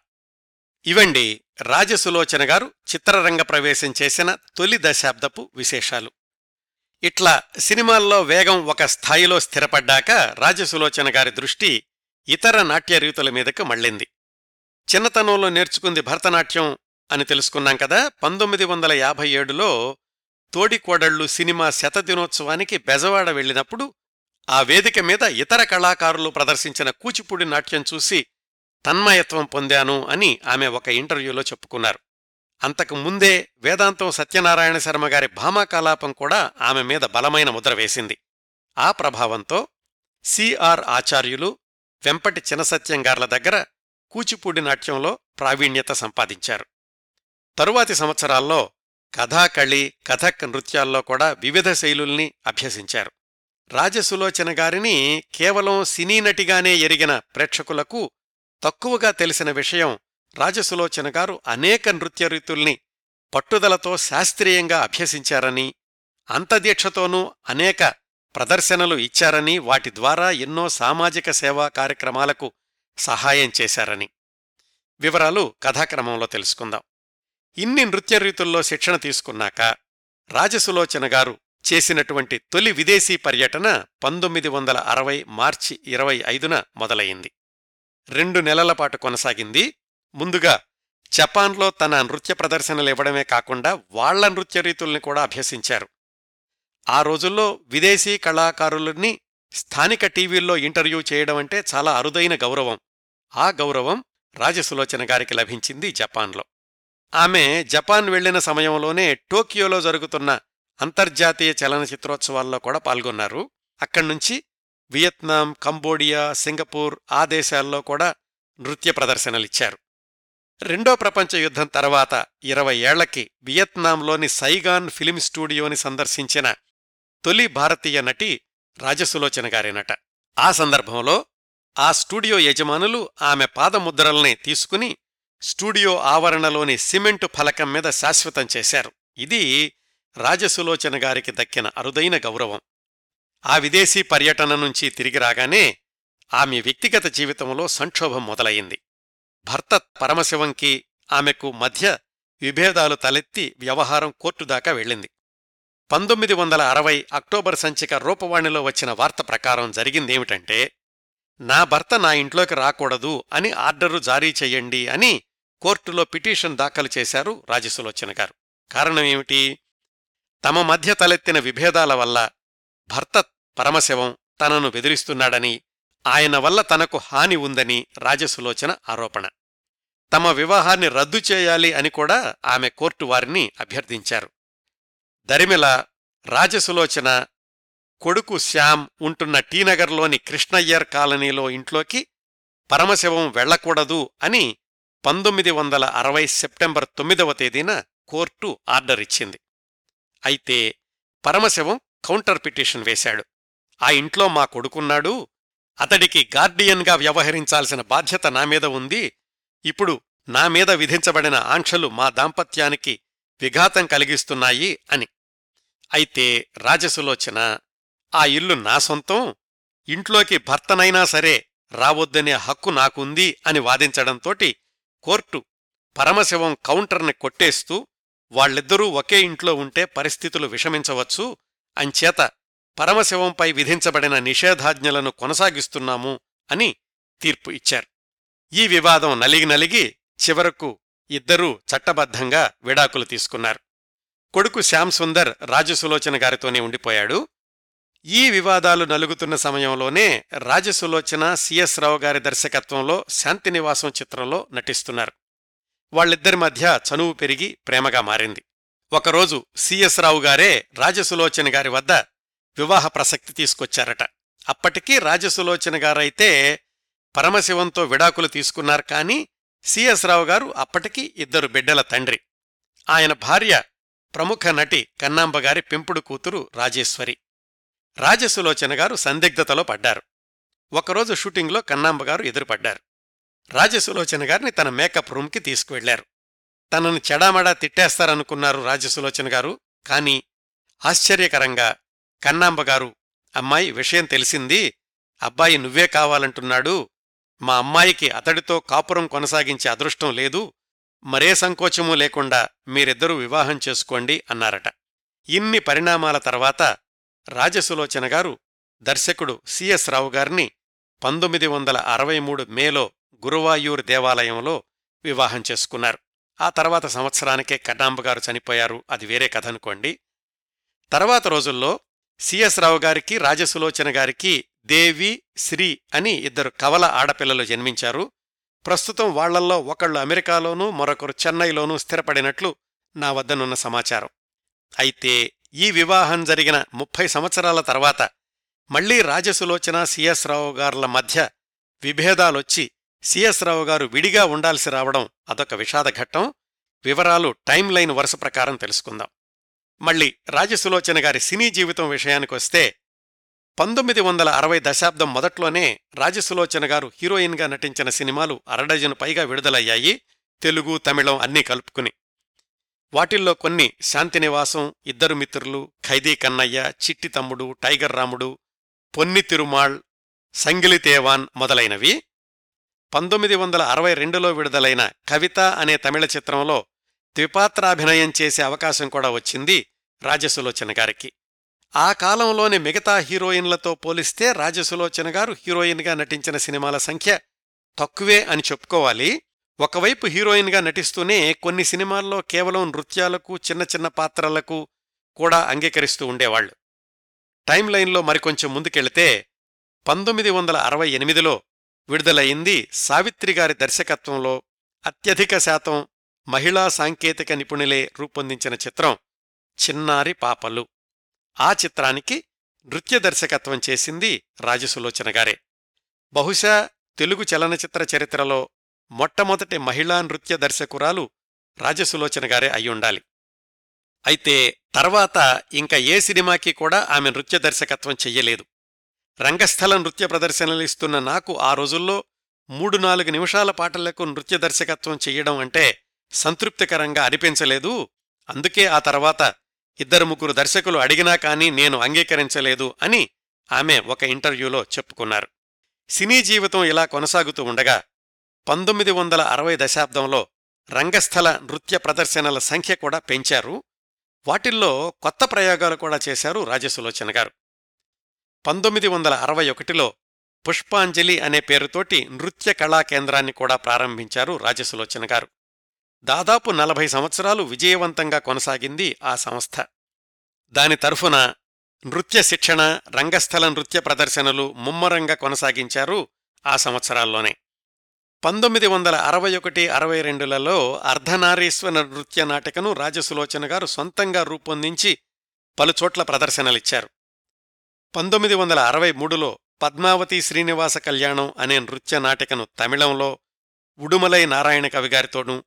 ఇవండి రాజసులోచన గారు చిత్రరంగ ప్రవేశం చేసిన తొలి దశాబ్దపు విశేషాలు. ఇట్లా సినిమాల్లో వేగం ఒక స్థాయిలో స్థిరపడ్డాక రాజసులోచన గారి దృష్టి ఇతర నాట్య రీతుల మీదకు మళ్ళింది. చిన్నతనంలో నేర్చుకుంది భరతనాట్యం అని తెలుసుకున్నాం కదా పంతొమ్మిది వందల యాభై ఏడులో తోడికోడళ్ళు సినిమా శతదినోత్సవానికి బెజవాడ వెళ్ళినప్పుడు ఆ వేదిక మీద ఇతర కళాకారులు ప్రదర్శించిన కూచిపూడి నాట్యం చూసి తన్మయత్వం పొందాను అని ఆమె ఒక ఇంటర్వ్యూలో చెప్పుకున్నారు. అంతకు ముందే వేదాంతం సత్యనారాయణ శర్మ గారి భామాకలాపం కూడా ఆమె మీద బలమైన ముద్ర వేసింది. ఆ ప్రభావంతో సిఆర్ ఆచార్యులు వెంపటి చినసత్యం గార్ల దగ్గర కూచిపూడి నాట్యంలో ప్రావీణ్యత సంపాదించారు. తరువాతి సంవత్సరాల్లో కథాకళి కథక్ నృత్యాల్లో కూడా వివిధ శైలుల్ని అభ్యసించారు. రాజసులోచన గారిని కేవలం సినీ నటిగానే ఎరిగిన ప్రేక్షకులకు తక్కువగా తెలిసిన విషయం రాజసులోచన గారు అనేక నృత్యరీతుల్ని పట్టుదలతో శాస్త్రీయంగా అభ్యసించారని అంతదీక్షతోనూ అనేక ప్రదర్శనలు ఇచ్చారని వాటి ద్వారా ఎన్నో సామాజిక సేవా కార్యక్రమాలకు సహాయం చేశారని. వివరాలు కథాక్రమంలో తెలుసుకుందాం. ఇన్ని నృత్యరీతుల్లో శిక్షణ తీసుకున్నాక రాజసులోచన గారు చేసినటువంటి తొలి విదేశీ పర్యటన పంతొమ్మిది వందల అరవై మార్చి ఇరవై ఐదున మొదలయింది రెండు నెలల పాటు కొనసాగింది. ముందుగా జపాన్లో తన నృత్య ప్రదర్శనలివ్వడమే కాకుండా వాళ్ళ నృత్య రీతుల్ని కూడా అభ్యసించారు. ఆ రోజుల్లో విదేశీ కళాకారులని స్థానిక టీవీల్లో ఇంటర్వ్యూ చేయడం అంటే చాలా అరుదైన గౌరవం. ఆ గౌరవం రాజసులోచన గారికి లభించింది జపాన్లో. ఆమె జపాన్ వెళ్ళిన సమయంలోనే టోకియోలో జరుగుతున్న అంతర్జాతీయ చలనచిత్రోత్సవాల్లో కూడా పాల్గొన్నారు. అక్కడ్నుంచి వియత్నాం కంబోడియా సింగపూర్ ఆ దేశాల్లో కూడా నృత్య ప్రదర్శనలిచ్చారు. రెండో ప్రపంచ యుద్ధం తర్వాత ఇరవై ఏళ్ళకి వియత్నాంలోని సైగాన్ ఫిలిం స్టూడియోని సందర్శించిన తొలి భారతీయ నటి రాజసులోచన గారేనట. ఆ సందర్భంలో ఆ స్టూడియో యజమానులు ఆమె పాదముద్రల్ని తీసుకుని స్టూడియో ఆవరణలోని సిమెంటు ఫలకం మీద శాశ్వతం చేశారు. ఇది రాజసులోచన గారికి దక్కిన అరుదైన గౌరవం. ఆ విదేశీ పర్యటన నుంచి తిరిగి రాగానే ఆమె వ్యక్తిగత జీవితంలో సంక్షోభం మొదలయింది భర్త పరమశివంకి ఆమెకు మధ్య విభేదాలు తలెత్తి వ్యవహారం కోర్టు దాకా వెళ్ళింది. పంతొమ్మిది వందల అరవై అక్టోబర్ సంచిక రూపవాణిలో వచ్చిన వార్త ప్రకారం జరిగిందేమిటంటే నా భర్త నా ఇంట్లోకి రాకూడదు అని ఆర్డరు జారీ చెయ్యండి అని కోర్టులో పిటిషన్ దాఖలు చేశారు రాజసులోచన గారు. కారణమేమిటి తమ మధ్య తలెత్తిన విభేదాల వల్ల భర్త పరమశివం తనను బెదిరిస్తున్నాడని ఆయన వల్ల తనకు హాని ఉందని రాజసులోచన ఆరోపణ. తమ వివాహాన్ని రద్దు చేయాలి అని కూడా ఆమె కోర్టు వారిని అభ్యర్థించారు. దరిమిల రాజసులోచన కొడుకు శ్యామ్ ఉంటున్న టీనగర్లోని కృష్ణయ్యర్ కాలనీలో ఇంట్లోకి పరమశివం వెళ్ళకూడదు అని పంతొమ్మిది వందల అరవై సెప్టెంబర్ తొమ్మిదవ తేదీన కోర్టు ఆర్డర్ ఇచ్చింది. అయితే పరమశివం కౌంటర్ పిటిషన్ వేశాడు. ఆ ఇంట్లో మా కొడుకున్నాడు. అతడికి గార్డియన్గా వ్యవహరించాల్సిన బాధ్యత నా మీద ఉంది. ఇప్పుడు నా మీద విధించబడిన ఆంక్షలు మా దాంపత్యానికి విఘాతం కలిగిస్తున్నాయి అని. అయితే రాజసులోచన ఆ ఇల్లు నా సొంతం. ఇంట్లోకి భర్తనైనా సరే రావద్దనే హక్కు నాకుంది అని వాదించడంతోటి కోర్టు పరమశివం కౌంటర్ని కొట్టేస్తూ వాళ్ళిద్దరూ ఒకే ఇంట్లో ఉంటే పరిస్థితులు విషమించవచ్చు. అంచేత పరమశివంపై విధించబడిన నిషేధాజ్ఞలను కొనసాగిస్తున్నాము అని తీర్పు ఇచ్చారు. ఈ వివాదం నలిగి నలిగి చివరకు ఇద్దరూ చట్టబద్ధంగా విడాకులు తీసుకున్నారు. కొడుకు శ్యామ్ సుందర్ రాజసులోచన గారితోనే ఉండిపోయాడు. ఈ వివాదాలు నలుగుతున్న సమయంలోనే రాజసులోచన సిఎస్ రావు గారి దర్శకత్వంలో శాంతినివాసం చిత్రంలో నటిస్తున్నారు. వాళ్ళిద్దరి మధ్య చనువు పెరిగి ప్రేమగా మారింది. ఒకరోజు సిఎస్ రావు గారే రాజసులోచన గారి వద్ద వివాహ ప్రసక్తి తీసుకొచ్చారట. అప్పటికీ రాజసులోచన గారైతే పరమశివంతో విడాకులు తీసుకున్నారు కానీ సిఎస్ రావు గారు అప్పటికి ఇద్దరు బిడ్డల తండ్రి. ఆయన భార్య ప్రముఖ నటి కన్నాంబగారి పెంపుడు కూతురు రాజేశ్వరి. రాజసులోచన గారు సందిగ్ధతలో పడ్డారు. ఒకరోజు షూటింగ్లో కన్నాంబగారు ఎదురుపడ్డారు. రాజసులోచన గారిని తన మేకప్ రూమ్కి తీసుకువెళ్ళారు. తనను చెడామడా తిట్టేస్తారనుకున్నారు రాజసులోచన గారు. కాని ఆశ్చర్యకరంగా కన్నాంబ గారు అమ్మాయి విషయం తెలిసింది. అబ్బాయి నువ్వే కావాలంటున్నాడు. మా అమ్మాయికి అతడితో కాపురం కొనసాగించే అదృష్టం లేదు. మరే సంకోచమూ లేకుండా మీరిద్దరూ వివాహం చేసుకోండి అన్నారట. ఇన్ని పరిణామాల తర్వాత రాజసులోచన గారు దర్శకుడు సిఎస్ రావు గారిని పంతొమ్మిది వందల అరవై మూడు మేలో గురువాయూర్ దేవాలయంలో వివాహం చేసుకున్నారు. ఆ తర్వాత సంవత్సరానికే కన్నాంబ గారు చనిపోయారు. అది వేరే కథ అనుకోండి. తర్వాత రోజుల్లో సిఎస్ రావు గారికి రాజసులోచన గారికి దేవి శ్రీ అని ఇద్దరు కవల ఆడపిల్లలు జన్మించారు. ప్రస్తుతం వాళ్ళల్లో ఒకళ్ళు అమెరికాలోనూ మరొకరు చెన్నైలోనూ స్థిరపడినట్లు నా వద్దనున్న సమాచారం. అయితే ఈ వివాహం జరిగిన ముప్పై సంవత్సరాల తర్వాత మళ్ళీ రాజసులోచన సిఎస్ రావు గారుల మధ్య విభేదాలొచ్చి సిఎస్ రావు గారు విడిగా ఉండాల్సి రావడం అదొక విషాదఘట్టం వివరాలు టైం లైన్ వరుస ప్రకారం తెలుసుకుందాం. మళ్ళీ రాజసులోచన గారి సినీ జీవితం విషయానికొస్తే పంతొమ్మిది వందల అరవై దశాబ్దం మొదట్లోనే రాజసులోచన గారు హీరోయిన్గా నటించిన సినిమాలు అరడజను పైగా విడుదలయ్యాయి. తెలుగు తమిళం అన్నీ కలుపుకుని. వాటిల్లో కొన్ని శాంతినివాసం ఇద్దరు మిత్రులు ఖైదీ కన్నయ్య చిట్టి తమ్ముడు టైగర్ రాముడు పొన్ని తిరుమాళ్ సంగిలితేవాన్ మొదలైనవి. పంతొమ్మిది వందల అరవై రెండులో విడుదలైన కవిత అనే తమిళ చిత్రంలో ద్విపాత్రాభినయం చేసే అవకాశం కూడా వచ్చింది రాజసులోచన గారికి. ఆ కాలంలోని మిగతా హీరోయిన్లతో పోలిస్తే రాజసులోచన గారు హీరోయిన్గా నటించిన సినిమాల సంఖ్య తక్కువే అని చెప్పుకోవాలి. ఒకవైపు హీరోయిన్గా నటిస్తూనే కొన్ని సినిమాల్లో కేవలం నృత్యాలకు చిన్న చిన్న పాత్రలకు కూడా అంగీకరిస్తూ ఉండేవాళ్ళు టైం లైన్లో మరికొంచెం ముందుకెళితే పంతొమ్మిది వందల అరవై ఎనిమిదిలో విడుదలయింది సావిత్రిగారి దర్శకత్వంలో అత్యధిక శాతం మహిళా సాంకేతిక నిపుణులే రూపొందించిన చిత్రం చిన్నారి పాపలు. ఆ చిత్రానికి నృత్య దర్శకత్వం చేసింది రాజసులోచన గారే. బహుశా తెలుగు చలనచిత్ర చరిత్రలో మొట్టమొదటి మహిళా నృత్య దర్శకురాలు రాజసులోచన గారే అయ్యుండాలి. అయితే తర్వాత ఇంకా ఏ సినిమాకి కూడా ఆమె నృత్య దర్శకత్వం చెయ్యలేదు. రంగస్థల నృత్య ప్రదర్శనలు ఇస్తున్న నాకు ఆ రోజుల్లో మూడు నాలుగు నిమిషాల పాటలకు నృత్య దర్శకత్వం చెయ్యడం అంటే సంతృప్తికరంగా అనిపించలేదు. అందుకే ఆ తర్వాత ఇద్దరు ముగ్గురు దర్శకులు అడిగినా కానీ నేను అంగీకరించలేదు అని ఆమె ఒక ఇంటర్వ్యూలో చెప్పుకున్నారు. సినీ జీవితం ఇలా కొనసాగుతూ ఉండగా పంతొమ్మిది వందల అరవై దశాబ్దంలో రంగస్థల నృత్య ప్రదర్శనల సంఖ్య కూడా పెంచారు. వాటిల్లో కొత్త ప్రయోగాలు కూడా చేశారు రాజసులోచన గారు. పంతొమ్మిది వందల అరవై ఒకటిలో పుష్పాంజలి అనే పేరుతోటి నృత్య కళా కేంద్రాన్ని కూడా ప్రారంభించారు రాజసులోచన గారు. దాదాపు నలభై సంవత్సరాలు విజయవంతంగా కొనసాగింది ఆ సంస్థ. దాని తరఫున నృత్య శిక్షణ రంగస్థల నృత్య ప్రదర్శనలు ముమ్మరంగా కొనసాగించారు ఆ సంవత్సరాల్లోనే. పంతొమ్మిది వందల అరవై ఒకటి అరవై రెండులలో అర్ధనారీశ్వర నృత్య నాటికను రాజసులోచన గారు సొంతంగా రూపొందించి పలుచోట్ల ప్రదర్శనలిచ్చారు. పంతొమ్మిది వందల అరవై మూడులో పద్మావతి శ్రీనివాస కళ్యాణం అనే నృత్య నాటికను తమిళంలో ఉడుమలై నారాయణ కవి గారితోనూ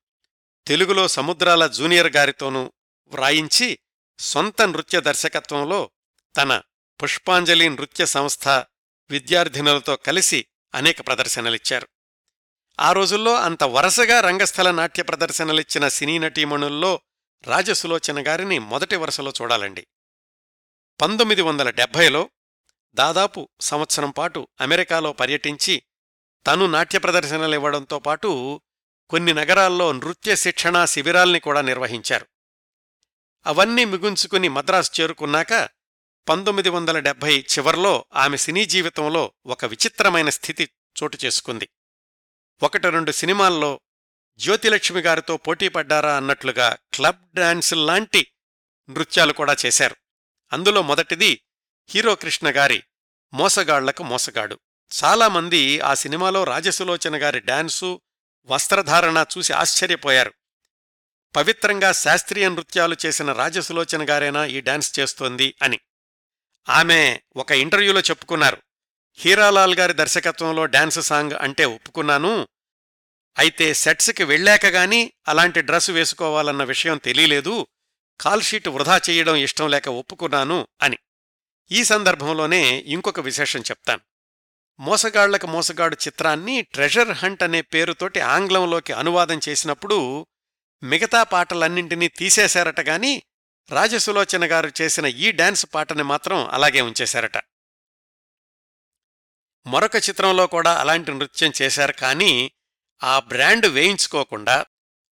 తెలుగులో సముద్రాల జూనియర్ గారితోనూ వ్రాయించి సొంత నృత్య దర్శకత్వంలో తన పుష్పాంజలి నృత్య సంస్థ విద్యార్థినులతో కలిసి అనేక ప్రదర్శనలిచ్చారు. ఆ రోజుల్లో అంత వరుసగా రంగస్థల నాట్య ప్రదర్శనలిచ్చిన సినీ నటీమణుల్లో రాజసులోచన గారిని మొదటి వరుసలో చూడాలండి. పంతొమ్మిది వందల డెబ్భైలో దాదాపు సంవత్సరం పాటు అమెరికాలో పర్యటించి తను నాట్య ప్రదర్శనలివ్వడంతో పాటు కొన్ని నగరాల్లో నృత్య శిక్షణా శిబిరాల్ని కూడా నిర్వహించారు. అవన్నీ మిగుంచుకుని మద్రాసు చేరుకున్నాక పంతొమ్మిది వందల డెబ్భై చివర్లో ఆమె సినీ జీవితంలో ఒక విచిత్రమైన స్థితి చోటు చేసుకుంది. ఒకటి రెండు సినిమాల్లో జ్యోతిలక్ష్మి గారితో పోటీపడ్డారా అన్నట్లుగా క్లబ్ డాన్స్ లాంటి నృత్యాలు కూడా చేశారు. అందులో మొదటిది హీరో కృష్ణ గారి మోసగాళ్ళకు మోసగాడు. చాలామంది ఆ సినిమాలో రాజసులోచన గారి డాన్సు వస్త్రధారణ చూసి ఆశ్చర్యపోయారు. పవిత్రంగా శాస్త్రీయ నృత్యాలు చేసిన రాజసులోచన గారేనా ఈ డాన్స్ చేస్తోంది అని. ఆమె ఒక ఇంటర్వ్యూలో చెప్పుకున్నారు. హీరాలాల్ గారి దర్శకత్వంలో డాన్స్ సాంగ్ అంటే ఒప్పుకున్నాను. అయితే సెట్స్కి వెళ్ళాక గాని అలాంటి డ్రెస్ వేసుకోవాలన్న విషయం తెలియలేదు. కాల్షీట్ వృధా చేయడం ఇష్టం లేక ఒప్పుకున్నాను అని. ఈ సందర్భంలోనే ఇంకొక విశేషం చెప్తాను. మోసగాళ్ళకు మోసగాడు చిత్రాన్ని ట్రెజర్ హంట్ అనే పేరుతోటి ఆంగ్లంలోకి అనువాదం చేసినప్పుడు మిగతా పాటలన్నింటినీ తీసేశారట గాని రాజసులోచన గారు చేసిన ఈ డాన్స్ పాటని మాత్రం అలాగే ఉంచేశారట. మరొక చిత్రంలో కూడా అలాంటి నృత్యం చేశారు కానీ ఆ బ్రాండ్ వేయించుకోకుండా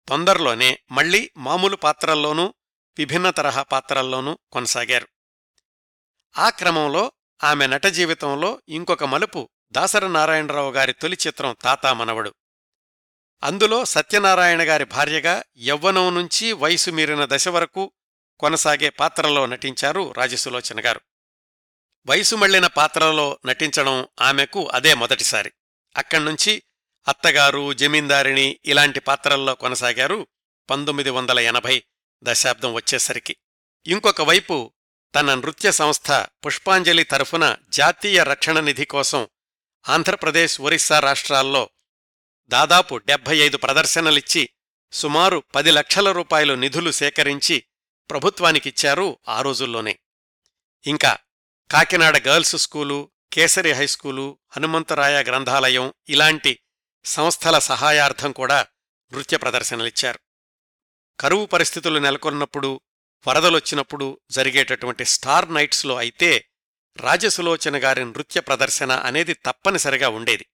తొందరలోనే మళ్ళీ మామూలు పాత్రల్లోనూ విభిన్న తరహా పాత్రల్లోనూ కొనసాగారు. ఆ క్రమంలో ఆమె నట జీవితంలో ఇంకొక మలుపు దాసర నారాయణరావు గారి తొలి చిత్రం తాతా మనవడు. అందులో సత్యనారాయణ గారి భార్యగా యవ్వనం నుంచి వయసు మీరిన దశ వరకు కొనసాగే పాత్రలో నటించారు రాజసులోచన గారు. వయసు మళ్ళిన పాత్రలో నటించడం ఆమెకు అదే మొదటిసారి. అక్కడ్నుంచి అత్తగారు జమీందారిణి ఇలాంటి పాత్రల్లో కొనసాగారు పంతొమ్మిది వందల ఎనభై దశాబ్దం వచ్చేసరికి. ఇంకొక వైపు తన నృత్య సంస్థ పుష్పాంజలి తరఫున జాతీయ రక్షణ నిధి కోసం ఆంధ్రప్రదేశ్ ఒరిస్సా రాష్ట్రాల్లో దాదాపు డెబ్బై ఐదు ప్రదర్శనలిచ్చి సుమారు పది లక్షల రూపాయలు నిధులు సేకరించి ప్రభుత్వానికిచ్చారు ఆ రోజుల్లోనే. ఇంకా Kakinada girls school Kesari high school Hanumantharaya గ్రంథాలయం ఇలాంటి సంస్థల సహాయార్థం కూడా నృత్య ప్రదర్శనలిచ్చారు. కరువు పరిస్థితులు నెలకొన్నప్పుడు వరదలొచ్చినప్పుడు జరిగేటటువంటి స్టార్ నైట్స్లో అయితే రాజసులోచన గారి నృత్య ప్రదర్శన అనేది తప్పనిసరిగా ఉండేది.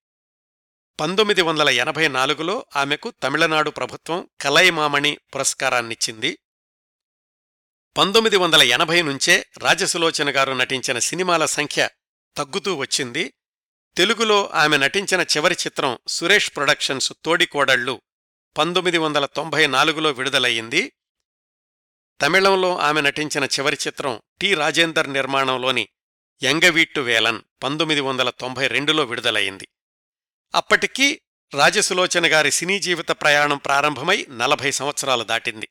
పంతొమ్మిది వందల ఎనభై నాలుగులో ఆమెకు తమిళనాడు ప్రభుత్వం కలైమామణి పురస్కారాన్నిచ్చింది. పంతొమ్మిది వందల ఎనభై నుంచే రాజసులోచన గారు నటించిన సినిమాల సంఖ్య తగ్గుతూ వచ్చింది. తెలుగులో ఆమె నటించిన చివరి చిత్రం సురేష్ ప్రొడక్షన్స్ తోడికోడళ్ళు పంతొమ్మిది వందల తొంభై నాలుగులో విడుదలయ్యింది. తమిళంలో ఆమె నటించిన చివరి చిత్రం టి. రాజేందర్ నిర్మాణంలోని యంగవీట్టు వేలన్ పంతొమ్మిది వందల తొంభై రెండులో విడుదలయ్యింది. అప్పటికీ రాజసులోచన గారి సినీ జీవిత ప్రయాణం ప్రారంభమై నలభై సంవత్సరాలు దాటింది.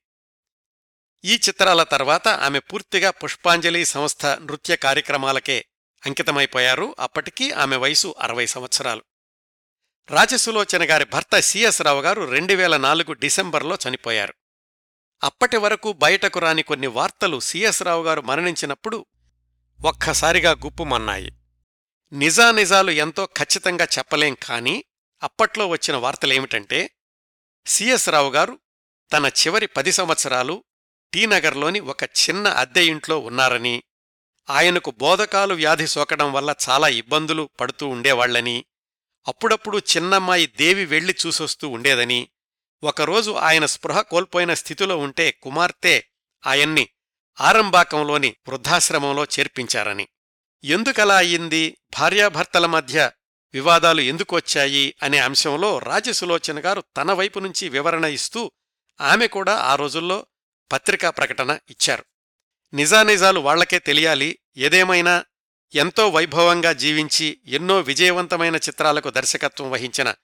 ఈ చిత్రాల తర్వాత ఆమె పూర్తిగా పుష్పాంజలి సంస్థ నృత్య కార్యక్రమాలకే అంకితమైపోయారు. అప్పటికీ ఆమె వయసు అరవై సంవత్సరాలు. రాజసులోచన గారి భర్త సిఎస్ రావు గారు రెండు వేల నాలుగు డిసెంబర్లో చనిపోయారు. అప్పటి వరకు బయటకు రాని కొన్ని వార్తలు సిఎస్ రావు గారు మరణించినప్పుడు ఒక్కసారిగా గుప్పుమన్నాయి నిజానిజాలు ఎంతో ఖచ్చితంగా చెప్పలేం కానీ అప్పట్లో వచ్చిన వార్తలేమిటంటే సిఎస్ రావు గారు తన చివరి పది సంవత్సరాలు టీనగర్లోని ఒక చిన్న అద్దె ఇంట్లో ఉన్నారని ఆయనకు బోధకాలు వ్యాధి సోకడం వల్ల చాలా ఇబ్బందులు పడుతూ ఉండేవాళ్ళని అప్పుడప్పుడు చిన్నమ్మాయి దేవి వెళ్ళి చూసొస్తూ ఉండేదని ఒకరోజు ఆయన స్పృహ కోల్పోయిన స్థితిలో ఉంటే కుమార్తె ఆయన్ని ఆరంబాకంలోని వృద్ధాశ్రమంలో చేర్పించారని. ఎందుకలా అయింది భార్యాభర్తల మధ్య వివాదాలు ఎందుకొచ్చాయి? అనే అంశంలో రాజసులోచన గారు తన వైపు నుంచి వివరణ ఇస్తూ ఆమె కూడా ఆ రోజుల్లో పత్రికా ప్రకటన ఇచ్చారు. నిజానిజాలు వాళ్ళకే తెలియాలి. ఏదేమైనా ఎంతో వైభవంగా జీవించి ఎన్నో విజయవంతమైన చిత్రాలకు దర్శకత్వం వహించిన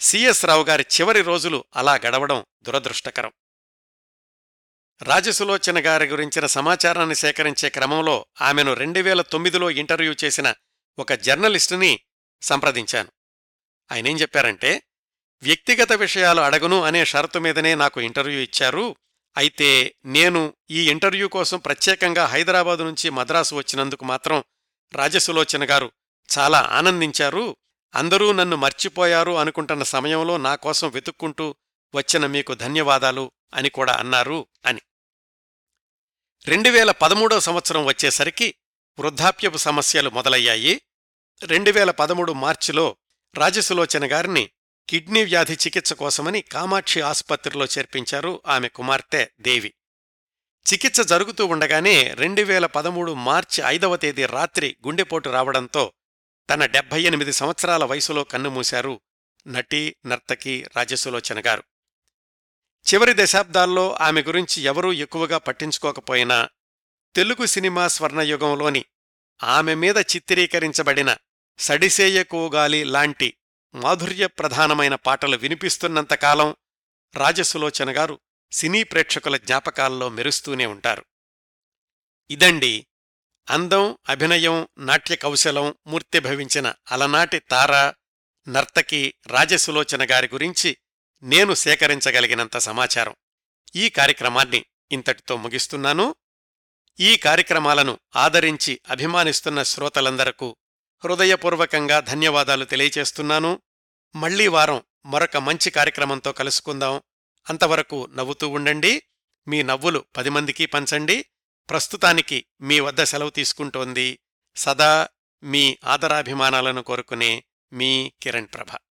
సిఎస్ రావు గారి చివరి రోజులు అలా గడవడం దురదృష్టకరం. రాజసులోచన గారి గురించిన సమాచారాన్ని సేకరించే క్రమంలో ఆమెను రెండు వేల తొమ్మిదిలో ఇంటర్వ్యూ చేసిన ఒక జర్నలిస్టుని సంప్రదించాను. ఆయనేం చెప్పారంటే వ్యక్తిగత విషయాలు అడగను అనే షరతు మీదనే నాకు ఇంటర్వ్యూ ఇచ్చారు. అయితే నేను ఈ ఇంటర్వ్యూ కోసం ప్రత్యేకంగా హైదరాబాదు నుంచి మద్రాసు వచ్చినందుకు మాత్రం రాజసులోచన గారు చాలా ఆనందించారు. అందరూ నన్ను మర్చిపోయారు అనుకుంటున్న సమయంలో నా కోసం వెతుక్కుంటూ వచ్చిన మీకు ధన్యవాదాలు అని కూడా అన్నారు అని. రెండు వేల పదమూడో సంవత్సరం వచ్చేసరికి వృద్ధాప్యపు సమస్యలు మొదలయ్యాయి. రెండు వేల పదమూడు మార్చిలో రాజసులోచన గారిని కిడ్నీ వ్యాధి చికిత్స కోసమని కామాక్షి ఆసుపత్రిలో చేర్పించారు ఆమె కుమార్తె దేవి. చికిత్స జరుగుతూ ఉండగానే రెండు వేల పదమూడు మార్చి ఐదవ తేదీ రాత్రి గుండెపోటు రావడంతో తన డెబ్బై ఎనిమిది సంవత్సరాల వయసులో కన్నుమూశారు నటి నర్తకి రాజసులోచన గారు. చివరి దశాబ్దాల్లో ఆమె గురించి ఎవరూ ఎక్కువగా పట్టించుకోకపోయినా తెలుగు సినిమా స్వర్ణయుగంలోని ఆమె మీద చిత్రీకరించబడిన సడిసేయకోగాలి లాంటి మాధుర్యప్రధానమైన పాటలు వినిపిస్తున్నంతకాలం రాజసులోచన గారు సినీ ప్రేక్షకుల జ్ఞాపకాల్లో మెరుస్తూనే ఉంటారు. ఇదండి అందం అభినయం నాట్య కౌశలం మూర్తిభవించిన అలనాటి తార నర్తకి రాజసులోచన గారి గురించి నేను సేకరించగలిగినంత సమాచారం. ఈ కార్యక్రమాన్ని ఇంతటితో ముగిస్తున్నాను. ఈ కార్యక్రమాలను ఆదరించి అభిమానిస్తున్న శ్రోతలందరకు హృదయపూర్వకంగా ధన్యవాదాలు తెలియచేస్తున్నాను. మళ్ళీ వారం మరొక మంచి కార్యక్రమంతో కలుసుకుందాం. అంతవరకు నవ్వుతూ ఉండండి. మీ నవ్వులు పది మందికి పంచండి. ప్రస్తుతానికి మీ వద్ద సెలవు తీసుకుంటోంది. సదా మీ ఆదరాభిమానాలను కోరుకునే మీ కిరణ్ ప్రభ.